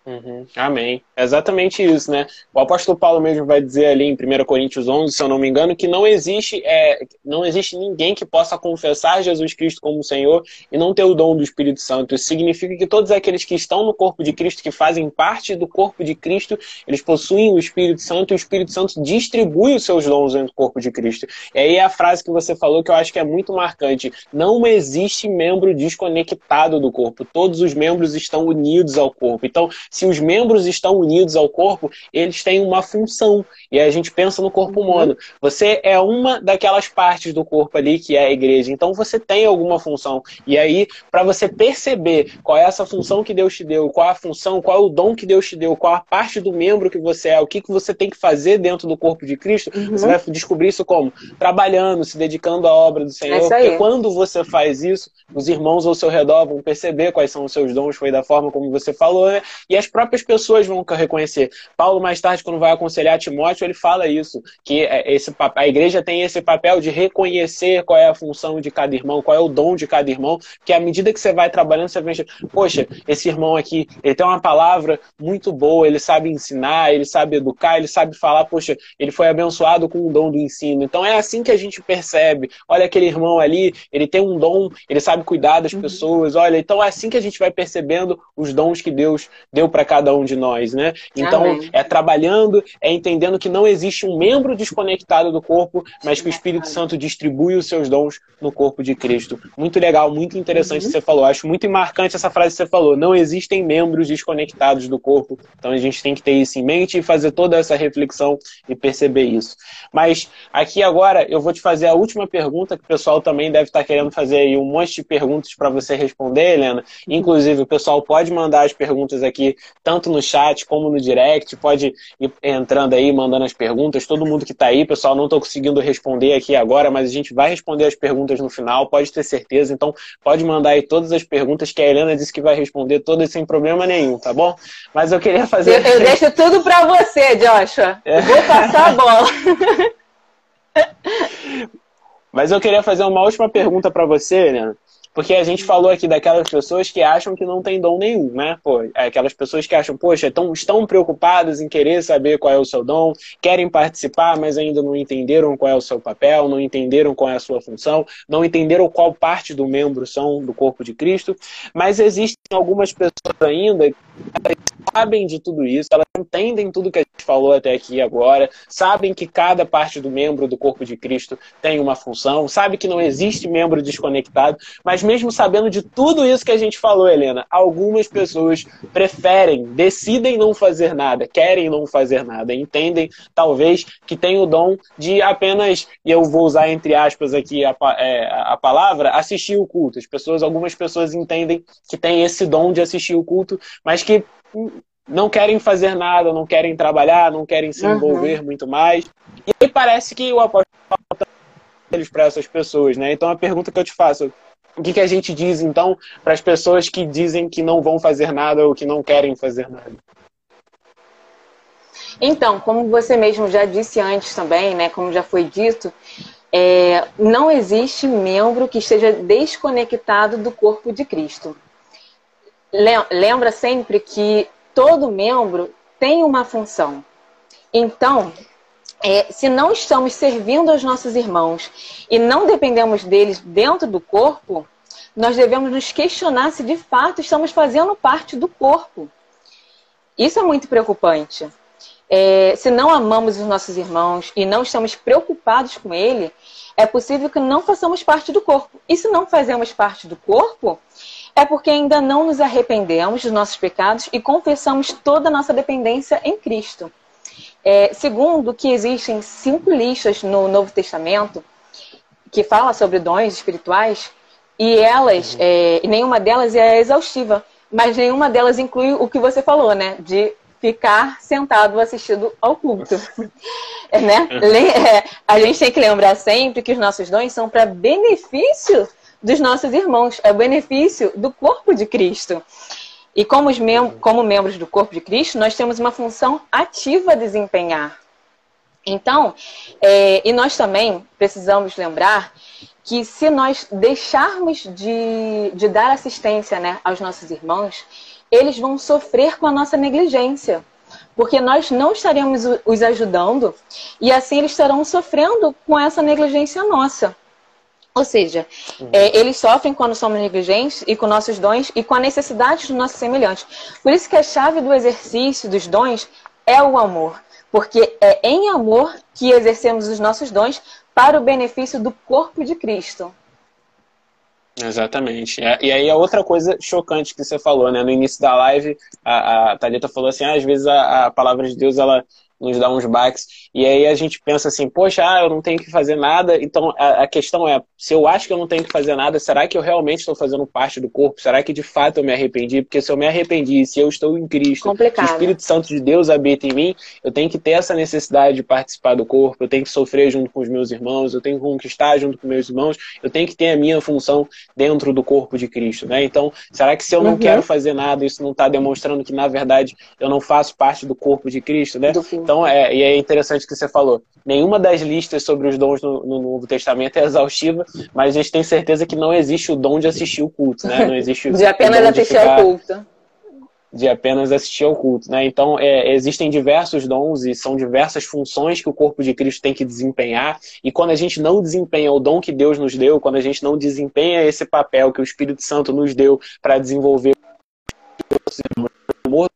Uhum. Amém. É exatamente isso, né? O apóstolo Paulo mesmo vai dizer ali em 1 Coríntios 11, se eu não me engano, que não existe, é, não existe ninguém que possa confessar Jesus Cristo como Senhor e não ter o dom do Espírito Santo. Isso significa que todos aqueles que estão no corpo de Cristo, que fazem parte do corpo de Cristo, eles possuem o Espírito Santo e o Espírito Santo distribui os seus dons dentro do corpo de Cristo. E aí é a frase que você falou que eu acho que é muito marcante. Não existe membro desconectado do corpo. Todos os membros estão unidos ao corpo. Então, se os membros estão unidos ao corpo, eles têm uma função. E a gente pensa no corpo uhum. humano. Você é uma daquelas partes do corpo ali que é a igreja. Então você tem alguma função. E aí, para você perceber qual é essa função que Deus te deu, qual é a função, qual é o dom que Deus te deu, qual a parte do membro que você é, o que, que você tem que fazer dentro do corpo de Cristo, uhum. você vai descobrir isso como? Trabalhando, se dedicando à obra do Senhor. É porque quando você faz isso, os irmãos ao seu redor vão perceber quais são os seus dons, foi da forma como você falou, né? E as as próprias pessoas vão reconhecer. Paulo, mais tarde, quando vai aconselhar Timóteo, ele fala isso, que é, esse, a igreja tem esse papel de reconhecer qual é a função de cada irmão, qual é o dom de cada irmão, que à medida que você vai trabalhando, você vê, poxa, esse irmão aqui, ele tem uma palavra muito boa, ele sabe ensinar, ele sabe educar, ele sabe falar, poxa, ele foi abençoado com o dom do ensino. Então é assim que a gente percebe. Olha aquele irmão ali, ele tem um dom, ele sabe cuidar das uhum. pessoas, olha, então é assim que a gente vai percebendo os dons que Deus deu deu para cada um de nós, né? Então, Amém. é trabalhando, é entendendo que não existe um membro desconectado do corpo, mas que o Espírito Santo distribui os seus dons no corpo de Cristo. Muito legal, muito interessante uhum. que você falou. Acho muito marcante essa frase que você falou. Não existem membros desconectados do corpo. Então a gente tem que ter isso em mente e fazer toda essa reflexão e perceber isso. Mas aqui agora eu vou te fazer a última pergunta que o pessoal também deve estar querendo fazer aí um monte de perguntas para você responder, Helena. Inclusive, o pessoal pode mandar as perguntas aqui, tanto no chat como no direct, pode ir entrando aí, mandando as perguntas. Todo mundo que está aí, pessoal, não estou conseguindo responder aqui agora, mas a gente vai responder as perguntas no final, pode ter certeza. Então, pode mandar aí todas as perguntas que a Helena disse que vai responder todas sem problema nenhum, tá bom? Mas eu queria fazer. Eu, eu deixo tudo para você, Joshua. É. Vou passar a bola. Mas eu queria fazer uma última pergunta para você, Helena. Porque a gente falou aqui daquelas pessoas que acham que não tem dom nenhum, né? Pô, é aquelas pessoas que acham, poxa, tão, estão preocupadas em querer saber qual é o seu dom, querem participar, mas ainda não entenderam qual é o seu papel, não entenderam qual é a sua função, não entenderam qual parte do membro são do corpo de Cristo. Mas existem algumas pessoas ainda que sabem de tudo isso, elas entendem tudo que a gente falou até aqui agora, sabem que cada parte do membro do corpo de Cristo tem uma função, sabe que não existe membro desconectado, mas mesmo sabendo de tudo isso que a gente falou, Helena, algumas pessoas preferem, decidem não fazer nada, querem não fazer nada, entendem, talvez, que tem o dom de apenas, e eu vou usar entre aspas aqui a, é, a palavra, assistir o culto. As pessoas, algumas pessoas entendem que tem esse dom de assistir o culto, mas que não querem fazer nada, não querem trabalhar, não querem se envolver uhum. muito mais. E aí parece que o apóstolo eles para essas pessoas, né? Então a pergunta que eu te faço, o que, que a gente diz, então, para as pessoas que dizem que não vão fazer nada ou que não querem fazer nada? Então, como você mesmo já disse antes também, né, como já foi dito, é, não existe membro que esteja desconectado do corpo de Cristo. Lembra sempre que todo membro tem uma função. Então, é, se não estamos servindo aos nossos irmãos e não dependemos deles dentro do corpo, nós devemos nos questionar se de fato estamos fazendo parte do corpo. Isso é muito preocupante. É, se não amamos os nossos irmãos e não estamos preocupados com ele, é possível que não façamos parte do corpo. E se não fazemos parte do corpo, é porque ainda não nos arrependemos dos nossos pecados e confessamos toda a nossa dependência em Cristo. É, segundo, que existem cinco listas no Novo Testamento que fala sobre dons espirituais e elas, é, nenhuma delas é exaustiva, mas nenhuma delas inclui o que você falou, né? De ficar sentado assistindo ao culto. é, né? É, a gente tem que lembrar sempre que os nossos dons são para benefício dos nossos irmãos, é o benefício do corpo de Cristo. E como, mem como membros do corpo de Cristo, nós temos uma função ativa a desempenhar. Então, é, e nós também precisamos lembrar que se nós deixarmos de, de dar assistência né, aos nossos irmãos, eles vão sofrer com a nossa negligência. Porque nós não estaremos os ajudando e assim eles estarão sofrendo com essa negligência nossa. Ou seja, uhum. é, eles sofrem quando somos negligentes e com nossos dons e com a necessidade dos nossos semelhantes. Por isso que a chave do exercício dos dons é o amor. Porque é em amor que exercemos os nossos dons para o benefício do corpo de Cristo. Exatamente. É, e aí a outra coisa chocante que você falou, né? No início da live, a, a Thalita falou assim, ah, às vezes a, a palavra de Deus, ela nos dá uns baques. E aí a gente pensa assim, poxa, ah, eu não tenho que fazer nada. Então a, a, questão é, se eu acho que eu não tenho que fazer nada, será que eu realmente estou fazendo parte do corpo? Será que de fato eu me arrependi? Porque se eu me arrependi, se eu estou em Cristo, Complicado. se o Espírito Santo de Deus habita em mim, eu tenho que ter essa necessidade de participar do corpo, eu tenho que sofrer junto com os meus irmãos, eu tenho que conquistar junto com meus irmãos, eu tenho que ter a minha função dentro do corpo de Cristo, né? Então, será que se eu não uhum. quero fazer nada, isso não está demonstrando que na verdade eu não faço parte do corpo de Cristo, né? Então é e é interessante que você falou. Nenhuma das listas sobre os dons no, no, Novo Testamento é exaustiva, mas a gente tem certeza que não existe o dom de assistir o culto, né? Não existe de apenas assistir ao culto. De apenas assistir ao culto, né? Então, é, existem diversos dons e são diversas funções que o corpo de Cristo tem que desempenhar. E quando a gente não desempenha o dom que Deus nos deu, quando a gente não desempenha esse papel que o Espírito Santo nos deu para desenvolver o amor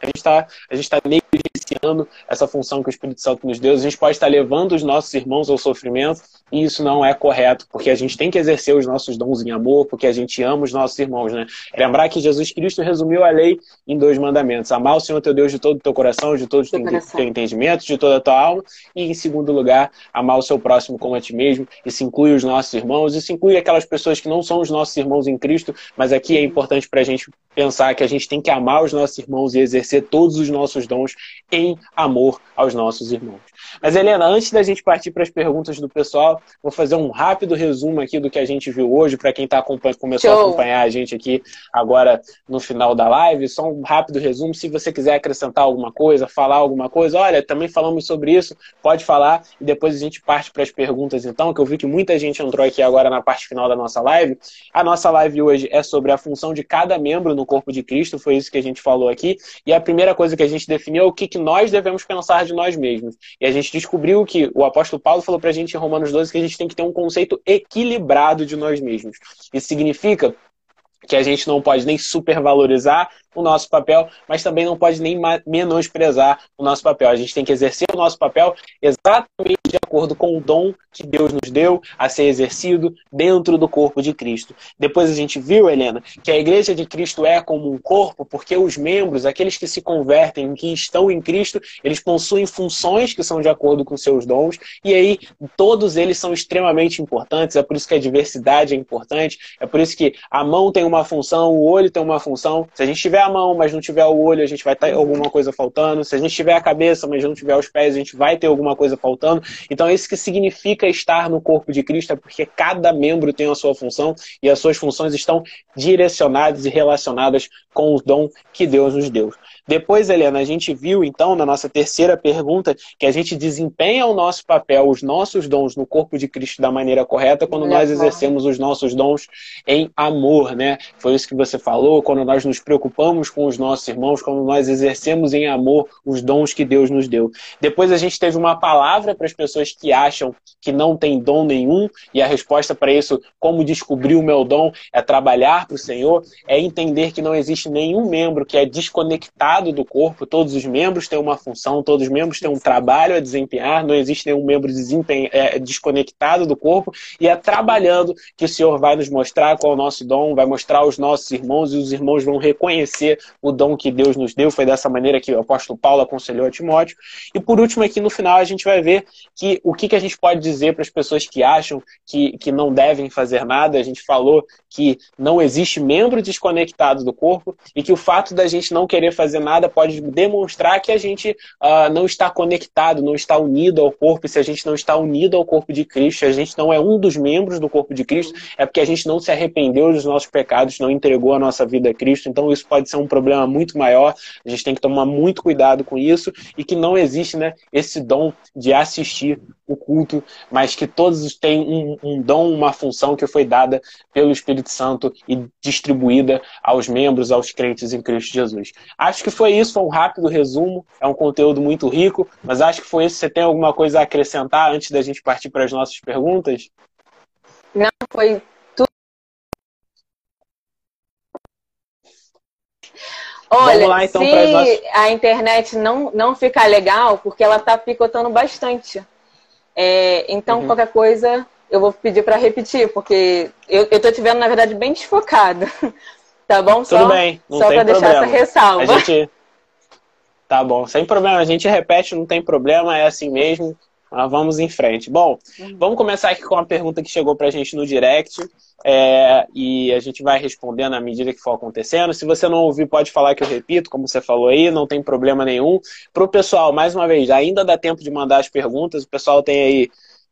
a gente está a gente tá negligenciando essa função que o Espírito Santo nos deu. A gente pode estar levando os nossos irmãos ao sofrimento e isso não é correto, porque a gente tem que exercer os nossos dons em amor, porque a gente ama os nossos irmãos, né? Lembrar que Jesus Cristo resumiu a lei em dois mandamentos: amar o Senhor teu Deus de todo o teu coração, de todo o teu, teu entendimento, de toda a tua alma, e em segundo lugar, amar o seu próximo como a ti mesmo. Isso inclui os nossos irmãos, isso inclui aquelas pessoas que não são os nossos irmãos em Cristo, mas aqui é importante para a gente pensar que a gente tem que amar os nossos irmãos e exercer todos os nossos dons em amor aos nossos irmãos. Mas, Helena, antes da gente partir para as perguntas do pessoal, vou fazer um rápido resumo aqui do que a gente viu hoje, para quem tá começou Show. a acompanhar a gente aqui agora no final da live. Só um rápido resumo. Se você quiser acrescentar alguma coisa, falar alguma coisa, olha, também falamos sobre isso, pode falar e depois a gente parte para as perguntas, então, que eu vi que muita gente entrou aqui agora na parte final da nossa live. A nossa live hoje é sobre a função de cada membro no corpo de Cristo, foi isso que a gente falou aqui. E a primeira coisa que a gente definiu é o que, que nós devemos pensar de nós mesmos. E a gente descobriu que o apóstolo Paulo falou para a gente em Romanos 12 que a gente tem que ter um conceito equilibrado de nós mesmos. Isso significa que a gente não pode nem supervalorizar o nosso papel, mas também não pode nem menosprezar o nosso papel. A gente tem que exercer o nosso papel exatamente de acordo com o dom que Deus nos deu a ser exercido dentro do corpo de Cristo. Depois a gente viu, Helena, que a igreja de Cristo é como um corpo, porque os membros, aqueles que se convertem, que estão em Cristo, eles possuem funções que são de acordo com seus dons, e aí todos eles são extremamente importantes, é por isso que a diversidade é importante, é por isso que a mão tem uma função, o olho tem uma função. Se a gente tiver a mão, mas não tiver o olho, a gente vai ter alguma coisa faltando. Se a gente tiver a cabeça, mas não tiver os pés, a gente vai ter alguma coisa faltando. Então, é isso que significa estar no corpo de Cristo é porque cada membro tem a sua função e as suas funções estão direcionadas e relacionadas com o dom que Deus nos deu. Depois, Helena, a gente viu, então, na nossa terceira pergunta, que a gente desempenha o nosso papel, os nossos dons no corpo de Cristo da maneira correta quando nós exercemos os nossos dons em amor, né? Foi isso que você falou, quando nós nos preocupamos com os nossos irmãos, quando nós exercemos em amor os dons que Deus nos deu. Depois a gente teve uma palavra para as pessoas que acham que não tem dom nenhum, e a resposta para isso, como descobrir o meu dom, é trabalhar para o Senhor, é entender que não existe nenhum membro que é desconectado do corpo, todos os membros têm uma função, todos os membros têm um trabalho a desempenhar, não existe nenhum membro é, desconectado do corpo, e é trabalhando que o Senhor vai nos mostrar qual é o nosso dom, vai mostrar aos nossos irmãos, e os irmãos vão reconhecer o dom que Deus nos deu. Foi dessa maneira que o apóstolo Paulo aconselhou a Timóteo. E por último, aqui no final, a gente vai ver que o que, que a gente pode dizer para as pessoas que acham que, que não devem fazer nada. A gente falou que não existe membro desconectado do corpo e que o fato da gente não querer fazer nada pode demonstrar que a gente uh, não está conectado, não está unido ao corpo. E se a gente não está unido ao corpo de Cristo, a gente não é um dos membros do corpo de Cristo, é porque a gente não se arrependeu dos nossos pecados, não entregou a nossa vida a Cristo. Então isso pode ser um problema muito maior. A gente tem que tomar muito cuidado com isso e que não existe né, esse dom de assistir o culto, mas que todos têm um, um dom, uma função que foi dada pelo Espírito Santo e distribuída aos membros, aos crentes em Cristo Jesus. Acho que foi isso, foi um rápido resumo, é um conteúdo muito rico, mas acho que foi isso. Você tem alguma coisa a acrescentar antes da gente partir para as nossas perguntas? Não, foi tudo. Olha, lá, então, se nossas... a internet não, não ficar legal, porque ela está picotando bastante. É, então, uhum. qualquer coisa, eu vou pedir para repetir, porque eu, tô te vendo, na verdade, bem desfocada. Tá bom? Tudo só, bem, não só tem pra problema. deixar essa ressalva. A gente... Tá bom, sem problema. A gente repete, não tem problema, é assim mesmo. Mas vamos em frente. Bom, uhum. vamos começar aqui com uma pergunta que chegou pra gente no direct. É, e a gente vai respondendo à medida que for acontecendo. Se você não ouvir, pode falar que eu repito, como você falou aí, não tem problema nenhum. Para o pessoal, mais uma vez, ainda dá tempo de mandar as perguntas. O pessoal tem aí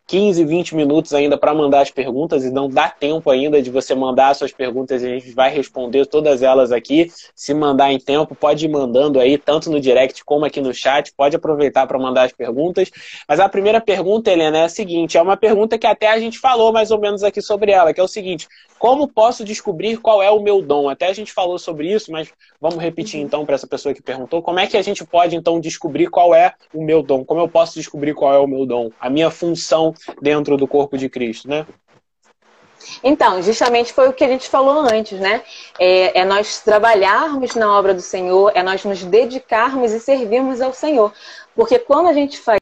15, 20 minutos ainda para mandar as perguntas e não dá tempo ainda de você mandar suas perguntas a gente vai responder todas elas aqui. Se mandar em tempo, pode ir mandando aí, tanto no direct como aqui no chat. Pode aproveitar para mandar as perguntas. Mas a primeira pergunta, Helena, é a seguinte: é uma pergunta que até a gente falou mais ou menos aqui sobre ela, que é o seguinte: como posso descobrir qual é o meu dom? Até a gente falou sobre isso, mas vamos repetir uhum. então para essa pessoa que perguntou. Como é que a gente pode então descobrir qual é o meu dom? Como eu posso descobrir qual é o meu dom? A minha função dentro do corpo de Cristo, né? Então, justamente foi o que a gente falou antes, né? É, é, nós trabalharmos na obra do Senhor, é nós nos dedicarmos e servirmos ao Senhor. Porque quando a gente faz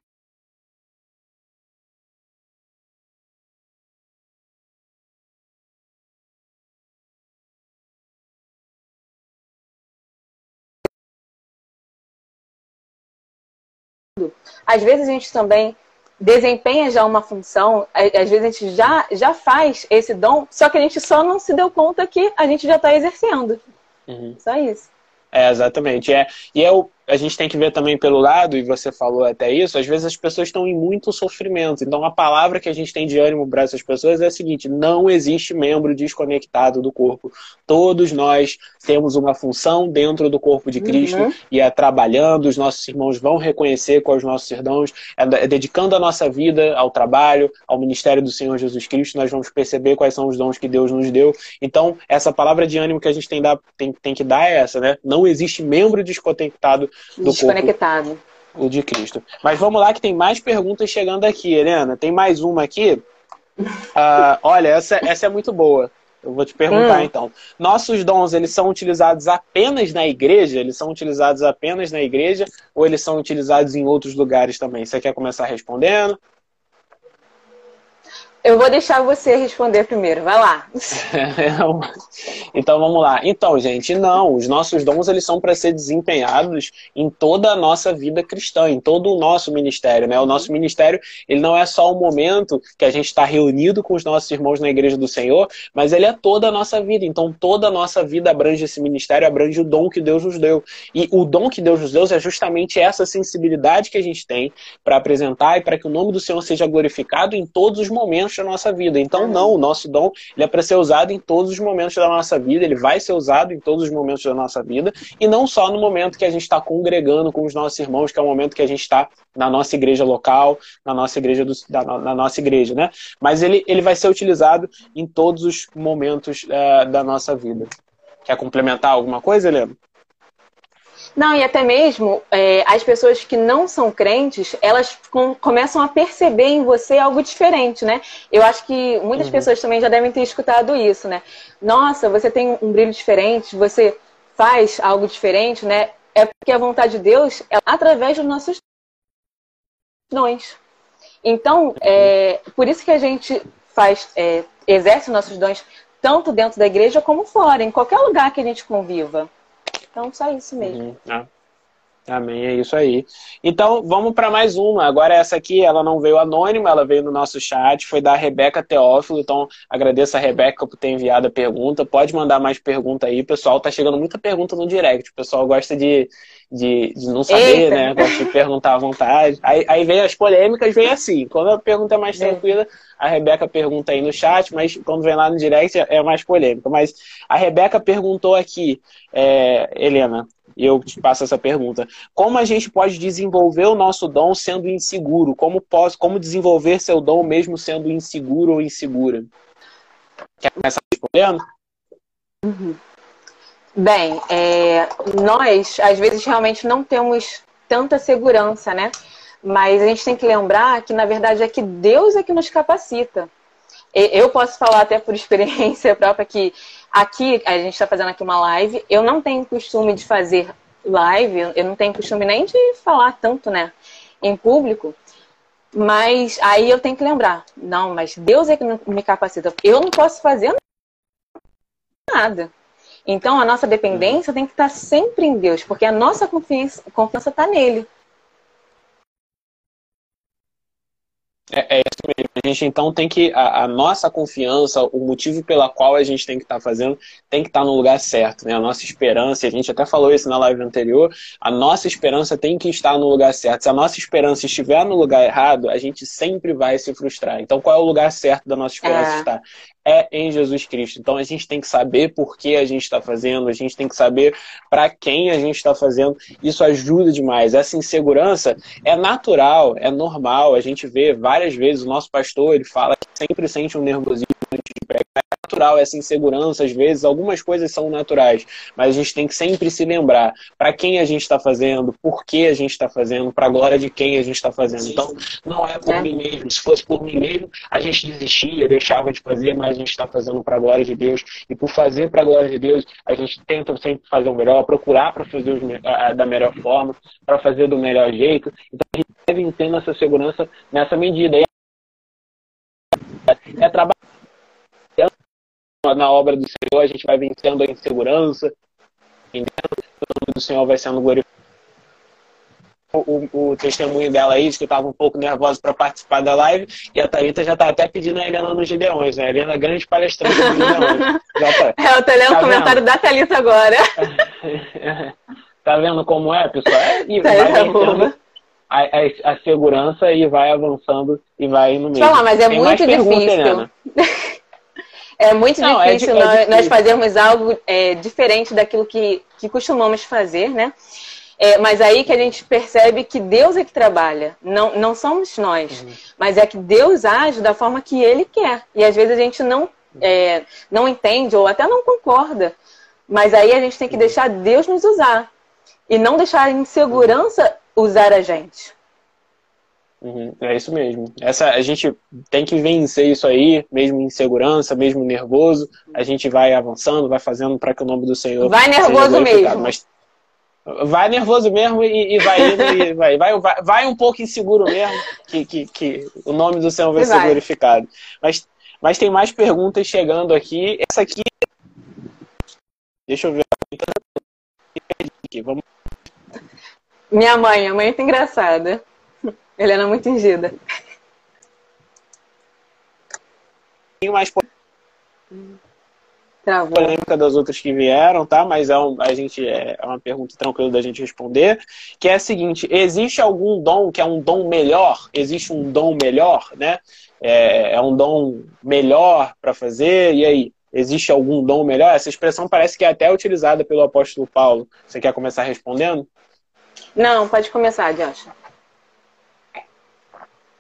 Às vezes a gente também desempenha já uma função, às vezes a gente já, já faz esse dom, só que a gente só não se deu conta que a gente já está exercendo. Uhum. Só isso. É, exatamente. É, e é o, a gente tem que ver também pelo lado, e você falou até isso, às vezes as pessoas estão em muito sofrimento. Então a palavra que a gente tem de ânimo para essas pessoas é a seguinte: não existe membro desconectado do corpo. Todos nós temos uma função dentro do corpo de Cristo uhum. e é trabalhando, os nossos irmãos vão reconhecer com os nossos irmãos, é, é dedicando a nossa vida ao trabalho, ao ministério do Senhor Jesus Cristo, nós vamos perceber quais são os dons que Deus nos deu. Então, essa palavra de ânimo que a gente tem, tem, tem que dar é essa, né? Não existe membro desconectado do Desconectado. corpo o de Cristo. Mas vamos lá que tem mais perguntas chegando aqui, Helena. Tem mais uma aqui. Uh, olha, essa, essa é muito boa. Eu vou te perguntar hum. então. Nossos dons, eles são utilizados apenas na igreja? Eles são utilizados apenas na igreja ou eles são utilizados em outros lugares também? Você quer começar respondendo? Eu vou deixar você responder primeiro. Vai lá. então vamos lá. Então, gente, não. Os nossos dons eles são para ser desempenhados em toda a nossa vida cristã, em todo o nosso ministério, né? O nosso ministério ele não é só o momento que a gente está reunido com os nossos irmãos na igreja do Senhor, mas ele é toda a nossa vida. Então toda a nossa vida abrange esse ministério, abrange o dom que Deus nos deu. E o dom que Deus nos deu é justamente essa sensibilidade que a gente tem para apresentar e para que o nome do Senhor seja glorificado em todos os momentos da nossa vida. Então, não, o nosso dom ele é para ser usado em todos os momentos da nossa vida, ele vai ser usado em todos os momentos da nossa vida, e não só no momento que a gente está congregando com os nossos irmãos, que é o momento que a gente está na nossa igreja local, na nossa igreja, do, da, na nossa igreja, né? Mas ele, ele vai ser utilizado em todos os momentos uh, da nossa vida. Quer complementar alguma coisa, Helena? Não, e até mesmo é, as pessoas que não são crentes, elas com, começam a perceber em você algo diferente, né? Eu acho que muitas uhum. pessoas também já devem ter escutado isso, né? Nossa, você tem um brilho diferente, você faz algo diferente, né? É porque a vontade de Deus é através dos nossos dons. Então, é por isso que a gente faz, é, exerce nossos dons tanto dentro da igreja como fora, em qualquer lugar que a gente conviva. Então, só isso mesmo. Uhum. Ah. Amém, é isso aí. Então, vamos para mais uma. Agora, essa aqui, ela não veio anônima, ela veio no nosso chat, foi da Rebeca Teófilo. Então, agradeço a Rebeca por ter enviado a pergunta. Pode mandar mais pergunta aí, pessoal. Tá chegando muita pergunta no direct. O pessoal gosta de, de, de não saber, Eita. né? Gosta de perguntar à vontade. Aí, aí vem as polêmicas, vem assim. Quando a pergunta é mais tranquila, a Rebeca pergunta aí no chat, mas quando vem lá no direct é mais polêmica. Mas a Rebeca perguntou aqui, é, Helena, e eu te passo essa pergunta. Como a gente pode desenvolver o nosso dom sendo inseguro? Como, posso, como desenvolver seu dom mesmo sendo inseguro ou insegura? Quer começar respondendo? Uhum. Bem, é, nós às vezes realmente não temos tanta segurança, né? Mas a gente tem que lembrar que, na verdade, é que Deus é que nos capacita. Eu posso falar até por experiência própria que aqui, a gente está fazendo aqui uma live, eu não tenho costume de fazer live, eu não tenho costume nem de falar tanto, né, em público. Mas aí eu tenho que lembrar, não, mas Deus é que me capacita. Eu não posso fazer nada. Então a nossa dependência tem que estar sempre em Deus, porque a nossa confiança está nele. É, é, isso mesmo. A gente então tem que. A, a, nossa confiança, o motivo pela qual a gente tem que estar tá fazendo, tem que estar tá no lugar certo. Né? A nossa esperança, a gente até falou isso na live anterior, a nossa esperança tem que estar no lugar certo. Se a nossa esperança estiver no lugar errado, a gente sempre vai se frustrar. Então, qual é o lugar certo da nossa esperança é. estar? É em Jesus Cristo. Então a gente tem que saber por que a gente está fazendo, a gente tem que saber para quem a gente está fazendo. Isso ajuda demais. Essa insegurança é natural, é normal. A gente vê várias vezes o nosso pastor, ele fala que sempre sente um nervosismo natural essa insegurança, às vezes, algumas coisas são naturais, mas a gente tem que sempre se lembrar para quem a gente está fazendo, por que a gente está fazendo, para a glória de quem a gente está fazendo. Então, não é por é. mim mesmo. Se fosse por mim mesmo, a gente desistia, deixava de fazer, mas a gente está fazendo para a glória de Deus. E por fazer para a glória de Deus, a gente tenta sempre fazer o melhor, procurar para fazer da melhor forma, para fazer do melhor jeito. Então, a gente deve ter essa segurança nessa medida. É trabalhar na obra do Senhor, a gente vai vencendo a insegurança, entendendo? o nome do Senhor vai sendo glorificado. O, o, testemunho dela aí, que estava um pouco nervosa para participar da live, e a Thalita já está até pedindo a Helena nos Gideões, né? A Helena é grande palestrante dos Gideões. Tá. É, eu tô lendo tá o comentário vendo? da Thalita agora. tá vendo como é, pessoal? É, e tá vai vencendo a, a, a, segurança e vai avançando e vai no meio. Falar, mas é Tem muito difícil. É muito Não, é difícil, é, nós, difícil, nós, fazermos algo é, diferente daquilo que, que costumamos fazer, né? É, mas aí que a gente percebe que Deus é que trabalha, não, não somos nós, uhum. mas é que Deus age da forma que Ele quer. E às vezes a gente não, é, não entende ou até não concorda. Mas aí a gente tem que uhum. deixar Deus nos usar e não deixar a insegurança usar a gente. Uhum, é isso mesmo. Essa, a gente tem que vencer isso aí, mesmo em segurança, mesmo nervoso. A gente vai avançando, vai fazendo para que o nome do Senhor. Vai nervoso mesmo. Mas vai nervoso mesmo e, e vai indo e vai, vai, vai, vai, um pouco inseguro mesmo, que, que, que o nome do Senhor vai e ser vai. glorificado. Mas, mas tem mais perguntas chegando aqui. Essa aqui. Deixa eu ver. Vamos. Minha mãe, a mãe é muito engraçada. Helena é muito tingida. Tem mais Travou. polêmica das outras que vieram, tá? Mas é, um, a gente, é, é uma pergunta tranquila da gente responder, que é a seguinte: existe algum dom que é um dom melhor? Existe um dom melhor, né? É, é um dom melhor para fazer? E aí? Existe algum dom melhor? Essa expressão parece que é até utilizada pelo apóstolo Paulo. Você quer começar respondendo? Não, pode começar, Josh.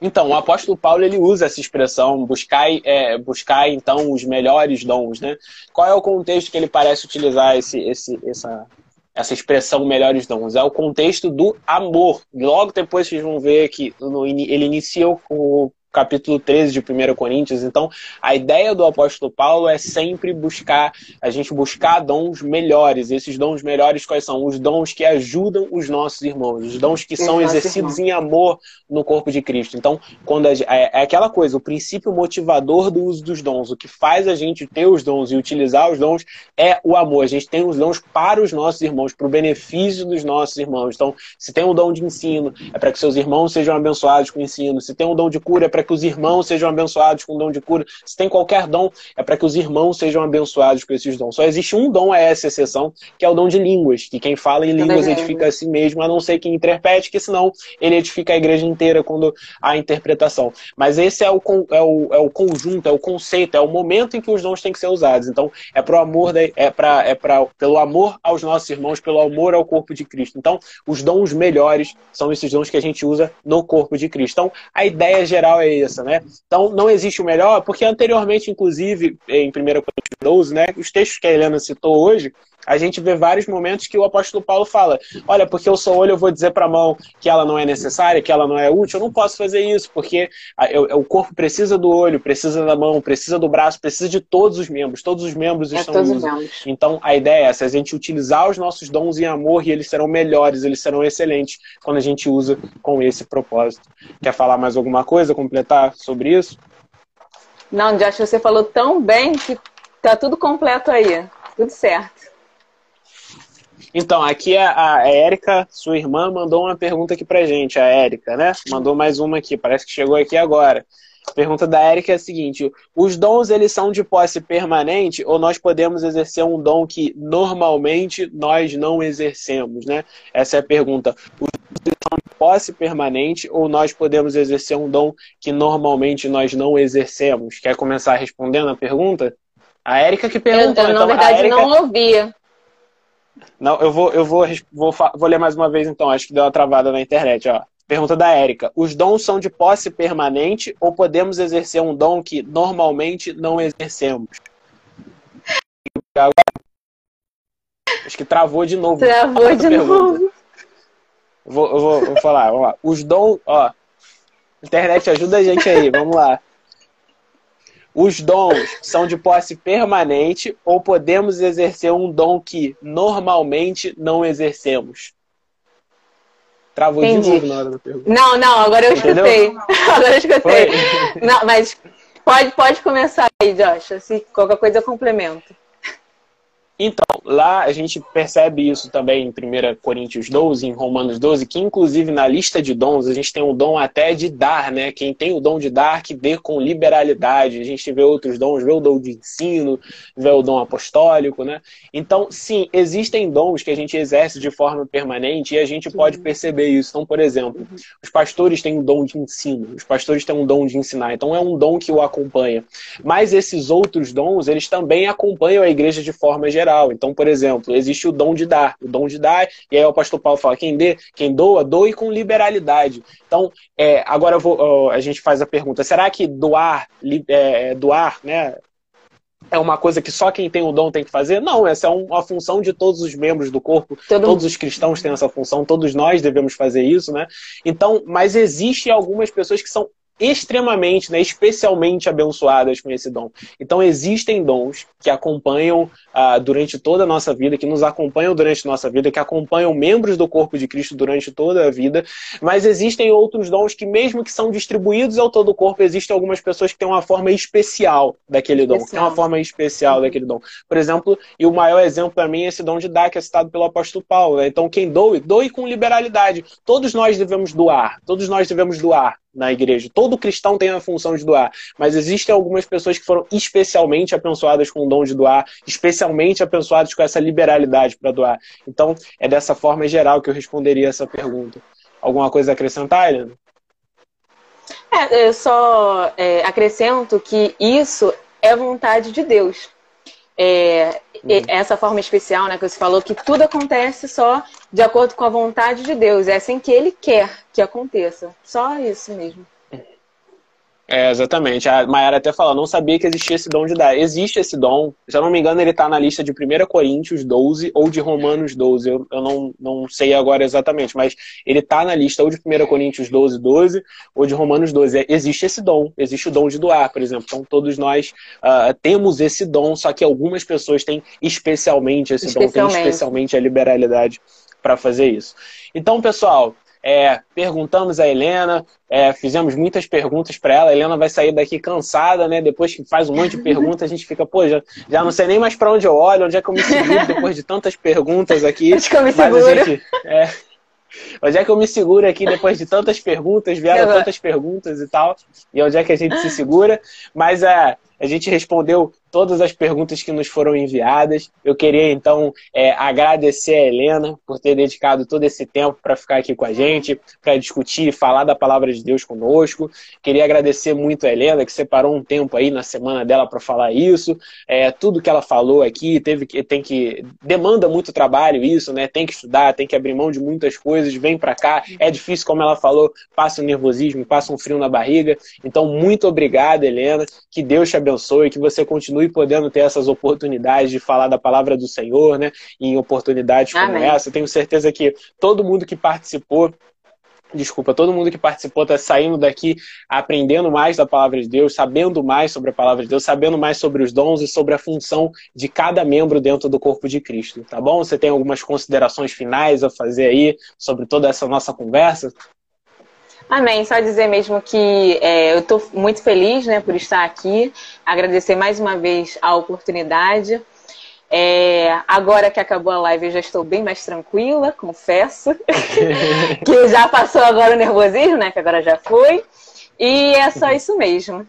Então, o apóstolo Paulo ele usa essa expressão, buscar, é, buscar então os melhores dons, né? Qual é o contexto que ele parece utilizar esse, esse, essa, essa expressão melhores dons? É o contexto do amor. Logo depois vocês vão ver que ele inicia o, capítulo 13 de 1 Coríntios. Então, a ideia do apóstolo Paulo é sempre buscar, a gente buscar dons melhores. Esses dons melhores quais são? Os dons que ajudam os nossos irmãos, os dons que são exercidos em amor no corpo de Cristo. Então, quando a, é, é aquela coisa, o princípio motivador do uso dos dons, o que faz a gente ter os dons e utilizar os dons é o amor. A gente tem os dons para os nossos irmãos, para o benefício dos nossos irmãos. Então, se tem um dom de ensino, é para que seus irmãos sejam abençoados com o ensino. Se tem um dom de cura, é para que os irmãos sejam abençoados com o dom de cura. Se tem qualquer dom, é para que os irmãos sejam abençoados com esses dons. Só existe um dom a essa exceção, que é o dom de línguas, que quem fala em línguas edifica a si mesmo, a não ser quem interprete, que senão ele edifica a igreja inteira quando há interpretação. Mas esse é o, é o, é o conjunto, é o conceito, é o momento em que os dons têm que ser usados. Então, é pro amor, da, é, pra, é pra, pelo amor aos nossos irmãos, pelo amor ao corpo de Cristo. Então, os dons melhores são esses dons que a gente usa no corpo de Cristo. Então, a ideia geral é essa, né? Então, não existe o melhor, porque anteriormente, inclusive, em 1 Coríntios 12, né, os textos que a Helena citou hoje, a gente vê vários momentos que o apóstolo Paulo fala: olha, porque eu sou olho, eu vou dizer para a mão que ela não é necessária, que ela não é útil. Eu não posso fazer isso, porque o corpo precisa do olho, precisa da mão, precisa do braço, precisa de todos os membros. Todos os membros é estão usos. Então, a ideia é essa: a gente utilizar os nossos dons em amor e eles serão melhores, eles serão excelentes quando a gente usa com esse propósito. Quer falar mais alguma coisa, completar sobre isso? Não, Josh, você falou tão bem que tá tudo completo aí. Tudo certo. Então, aqui a, a Érica, sua irmã, mandou uma pergunta aqui pra gente, a Érica, né? Mandou mais uma aqui, parece que chegou aqui agora. A pergunta da Érica é a seguinte: os dons eles são de posse permanente ou nós podemos exercer um dom que normalmente nós não exercemos, né? Essa é a pergunta. Os dons são de posse permanente ou nós podemos exercer um dom que normalmente nós não exercemos? Quer começar respondendo a pergunta? A Érica que perguntou. Eu, eu então, na verdade, Érica... não ouvia. Não, eu vou, eu vou, vou, vou ler mais uma vez então, acho que deu uma travada na internet, ó. Pergunta da Érica. Os dons são de posse permanente ou podemos exercer um dom que normalmente não exercemos? Acho que travou de novo. Travou de pergunta. novo. Vou, vou, vou falar, vamos lá. Os dons, ó. Internet ajuda a gente aí, vamos lá. Os dons são de posse permanente ou podemos exercer um dom que normalmente não exercemos? Travou Entendi. de novo na hora da pergunta. Não, não, agora eu Entendeu? escutei. Agora eu escutei. Não, mas pode, pode começar aí, Josh. Se qualquer coisa eu complemento. Então, lá a gente percebe isso também em 1 Coríntios 12, em Romanos 12, que inclusive na lista de dons a gente tem o dom até de dar, né? Quem tem o dom de dar, que dê com liberalidade. A gente vê outros dons, vê o dom de ensino, vê o dom apostólico, né? Então, sim, existem dons que a gente exerce de forma permanente e a gente pode perceber isso. Então, por exemplo, os pastores têm um dom de ensino, os pastores têm um dom de ensinar, então é um dom que o acompanha. Mas esses outros dons, eles também acompanham a igreja de forma geral geral. Então, por exemplo, existe o dom de dar, o dom de dar, e aí o pastor Paulo fala: quem dê, quem doa, doe com liberalidade. Então, é, agora vou, a gente faz a pergunta: será que doar, é, doar, né? É uma coisa que só quem tem o dom tem que fazer? Não, essa é uma função de todos os membros do corpo. Todo todos os cristãos têm essa função, todos nós devemos fazer isso, né? Então, mas existe algumas pessoas que são extremamente, né, especialmente abençoadas com esse dom. Então existem dons que acompanham ah, durante toda a nossa vida, que nos acompanham durante a nossa vida, que acompanham membros do corpo de Cristo durante toda a vida, mas existem outros dons que mesmo que são distribuídos ao todo o corpo, existem algumas pessoas que têm uma forma especial daquele dom, tem uma forma especial daquele dom. Por exemplo, e o maior exemplo para mim é esse dom de dar que é citado pelo apóstolo Paulo. Né? Então quem doe, doe com liberalidade. Todos nós devemos doar, todos nós devemos doar na igreja. Todo cristão tem a função de doar, mas existem algumas pessoas que foram especialmente abençoadas com o dom de doar, especialmente abençoadas com essa liberalidade para doar. Então, é dessa forma geral que eu responderia essa pergunta. Alguma coisa a acrescentar, Helena? É, eu só é, acrescento que isso é vontade de Deus. É, uhum. Essa forma especial, né, que você falou, que tudo acontece só de acordo com a vontade de Deus. É assim que Ele quer que aconteça. Só isso mesmo. É, exatamente. A Mayara até falou, não sabia que existia esse dom de dar. Existe esse dom. Se eu não me engano, ele está na lista de 1 Coríntios 12 ou de Romanos 12. Eu, eu não, não sei agora exatamente, mas ele está na lista ou de 1 Coríntios 12, 12 ou de Romanos 12. É, existe esse dom. Existe o dom de doar, por exemplo. Então, todos nós uh, temos esse dom, só que algumas pessoas têm especialmente esse especialmente. dom, têm especialmente a liberalidade para fazer isso. Então, pessoal, é, perguntamos a Helena, é, fizemos muitas perguntas para ela. A Helena vai sair daqui cansada, né? Depois que faz um monte de perguntas, a gente fica, pô, já, já não sei nem mais para onde eu olho, onde é que eu me seguro depois de tantas perguntas aqui. Acho que eu me seguro. Gente, é, onde é que eu me seguro aqui depois de tantas perguntas, vieram tantas perguntas e tal, e onde é que a gente se segura? Mas é, a gente respondeu todas as perguntas que nos foram enviadas. Eu queria, então, é, agradecer a Helena por ter dedicado todo esse tempo para ficar aqui com a gente, para discutir e falar da palavra de Deus conosco. Queria agradecer muito a Helena, que separou um tempo aí na semana dela para falar isso. É, tudo que ela falou aqui teve que, tem que. demanda muito trabalho isso, né? Tem que estudar, tem que abrir mão de muitas coisas, vem para cá. É difícil, como ela falou, passa um nervosismo, passa um frio na barriga. Então, muito obrigado, Helena. Que Deus te abençoe, que você continue podendo ter essas oportunidades de falar da palavra do Senhor, né? Em oportunidades como Amém. essa. Tenho certeza que todo mundo que participou desculpa, todo mundo que participou está saindo daqui aprendendo mais da palavra de Deus, sabendo mais sobre a palavra de Deus, sabendo mais sobre os dons e sobre a função de cada membro dentro do corpo de Cristo, tá bom? Você tem algumas considerações finais a fazer aí sobre toda essa nossa conversa? Amém. Só dizer mesmo que é, eu estou muito feliz né, por estar aqui, agradecer mais uma vez a oportunidade. É, agora que acabou a live, eu já estou bem mais tranquila, confesso. que já passou agora o nervosismo, né? Que agora já foi. E é só isso mesmo.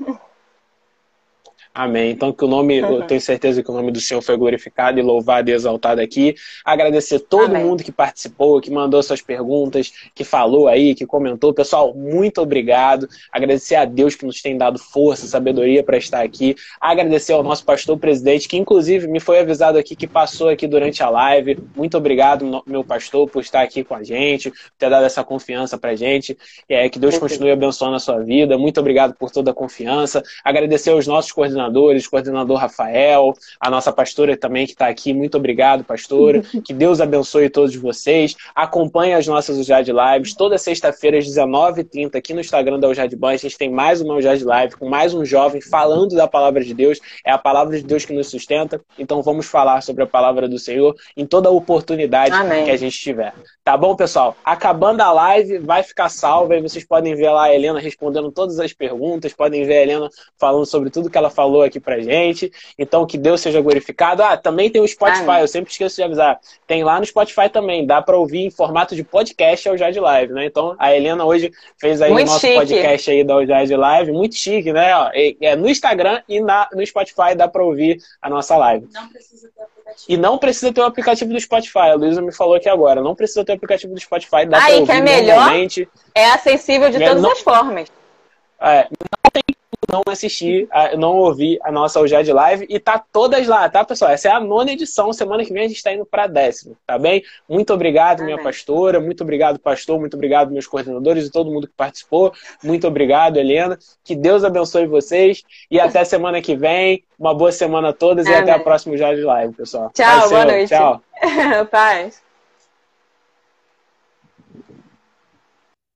Amém. Então, que o nome, uhum. eu tenho certeza que o nome do Senhor foi glorificado e louvado e exaltado aqui. Agradecer todo Amém. mundo que participou, que mandou suas perguntas, que falou aí, que comentou. Pessoal, muito obrigado. Agradecer a Deus que nos tem dado força, sabedoria para estar aqui. Agradecer ao nosso pastor presidente, que inclusive me foi avisado aqui que passou aqui durante a live. Muito obrigado, meu pastor, por estar aqui com a gente, por ter dado essa confiança para a gente. É, que Deus continue abençoando a sua vida. Muito obrigado por toda a confiança. Agradecer aos nossos coordenadores coordenadores, coordenador Rafael, a nossa pastora também que está aqui. Muito obrigado, pastora. Que Deus abençoe todos vocês. Acompanhe as nossas UJAD Lives. Toda sexta-feira, às 19h30, aqui no Instagram da UJAD Ban, a gente tem mais uma UJAD Live com mais um jovem falando da palavra de Deus. É a palavra de Deus que nos sustenta. Então vamos falar sobre a palavra do Senhor em toda oportunidade Amém. que a gente tiver. Tá bom, pessoal? Acabando a live, vai ficar salva e vocês podem ver lá a Helena respondendo todas as perguntas, podem ver a Helena falando sobre tudo que ela falou aqui pra gente. Então, que Deus seja glorificado. Ah, também tem o Spotify, Amém. eu sempre esqueço de avisar. Tem lá no Spotify também, dá para ouvir em formato de podcast ao de Live, né? Então, a Helena hoje fez aí muito o nosso chique. podcast aí da de Live, muito chique, né? É no Instagram e na, no Spotify dá para ouvir a nossa live. Não precisa ter aplicativo. E não precisa ter o aplicativo do Spotify. A Luísa me falou aqui agora. Não precisa ter o aplicativo do Spotify. Dá Aí, que é melhor. É acessível de é, todas não... as formas. É, não assistir, não ouvir a nossa UJAD Live e tá todas lá, tá, pessoal? Essa é a nona edição. Semana que vem a gente está indo para a décima, tá bem? Muito obrigado, minha pastora. Muito obrigado, pastor. Muito obrigado, meus coordenadores e todo mundo que participou. Muito obrigado, Helena. Que Deus abençoe vocês e até semana que vem. Uma boa semana a todas Amém. e até a próxima UJAD Live, pessoal. Tchau, boa noite. Tchau. Paz.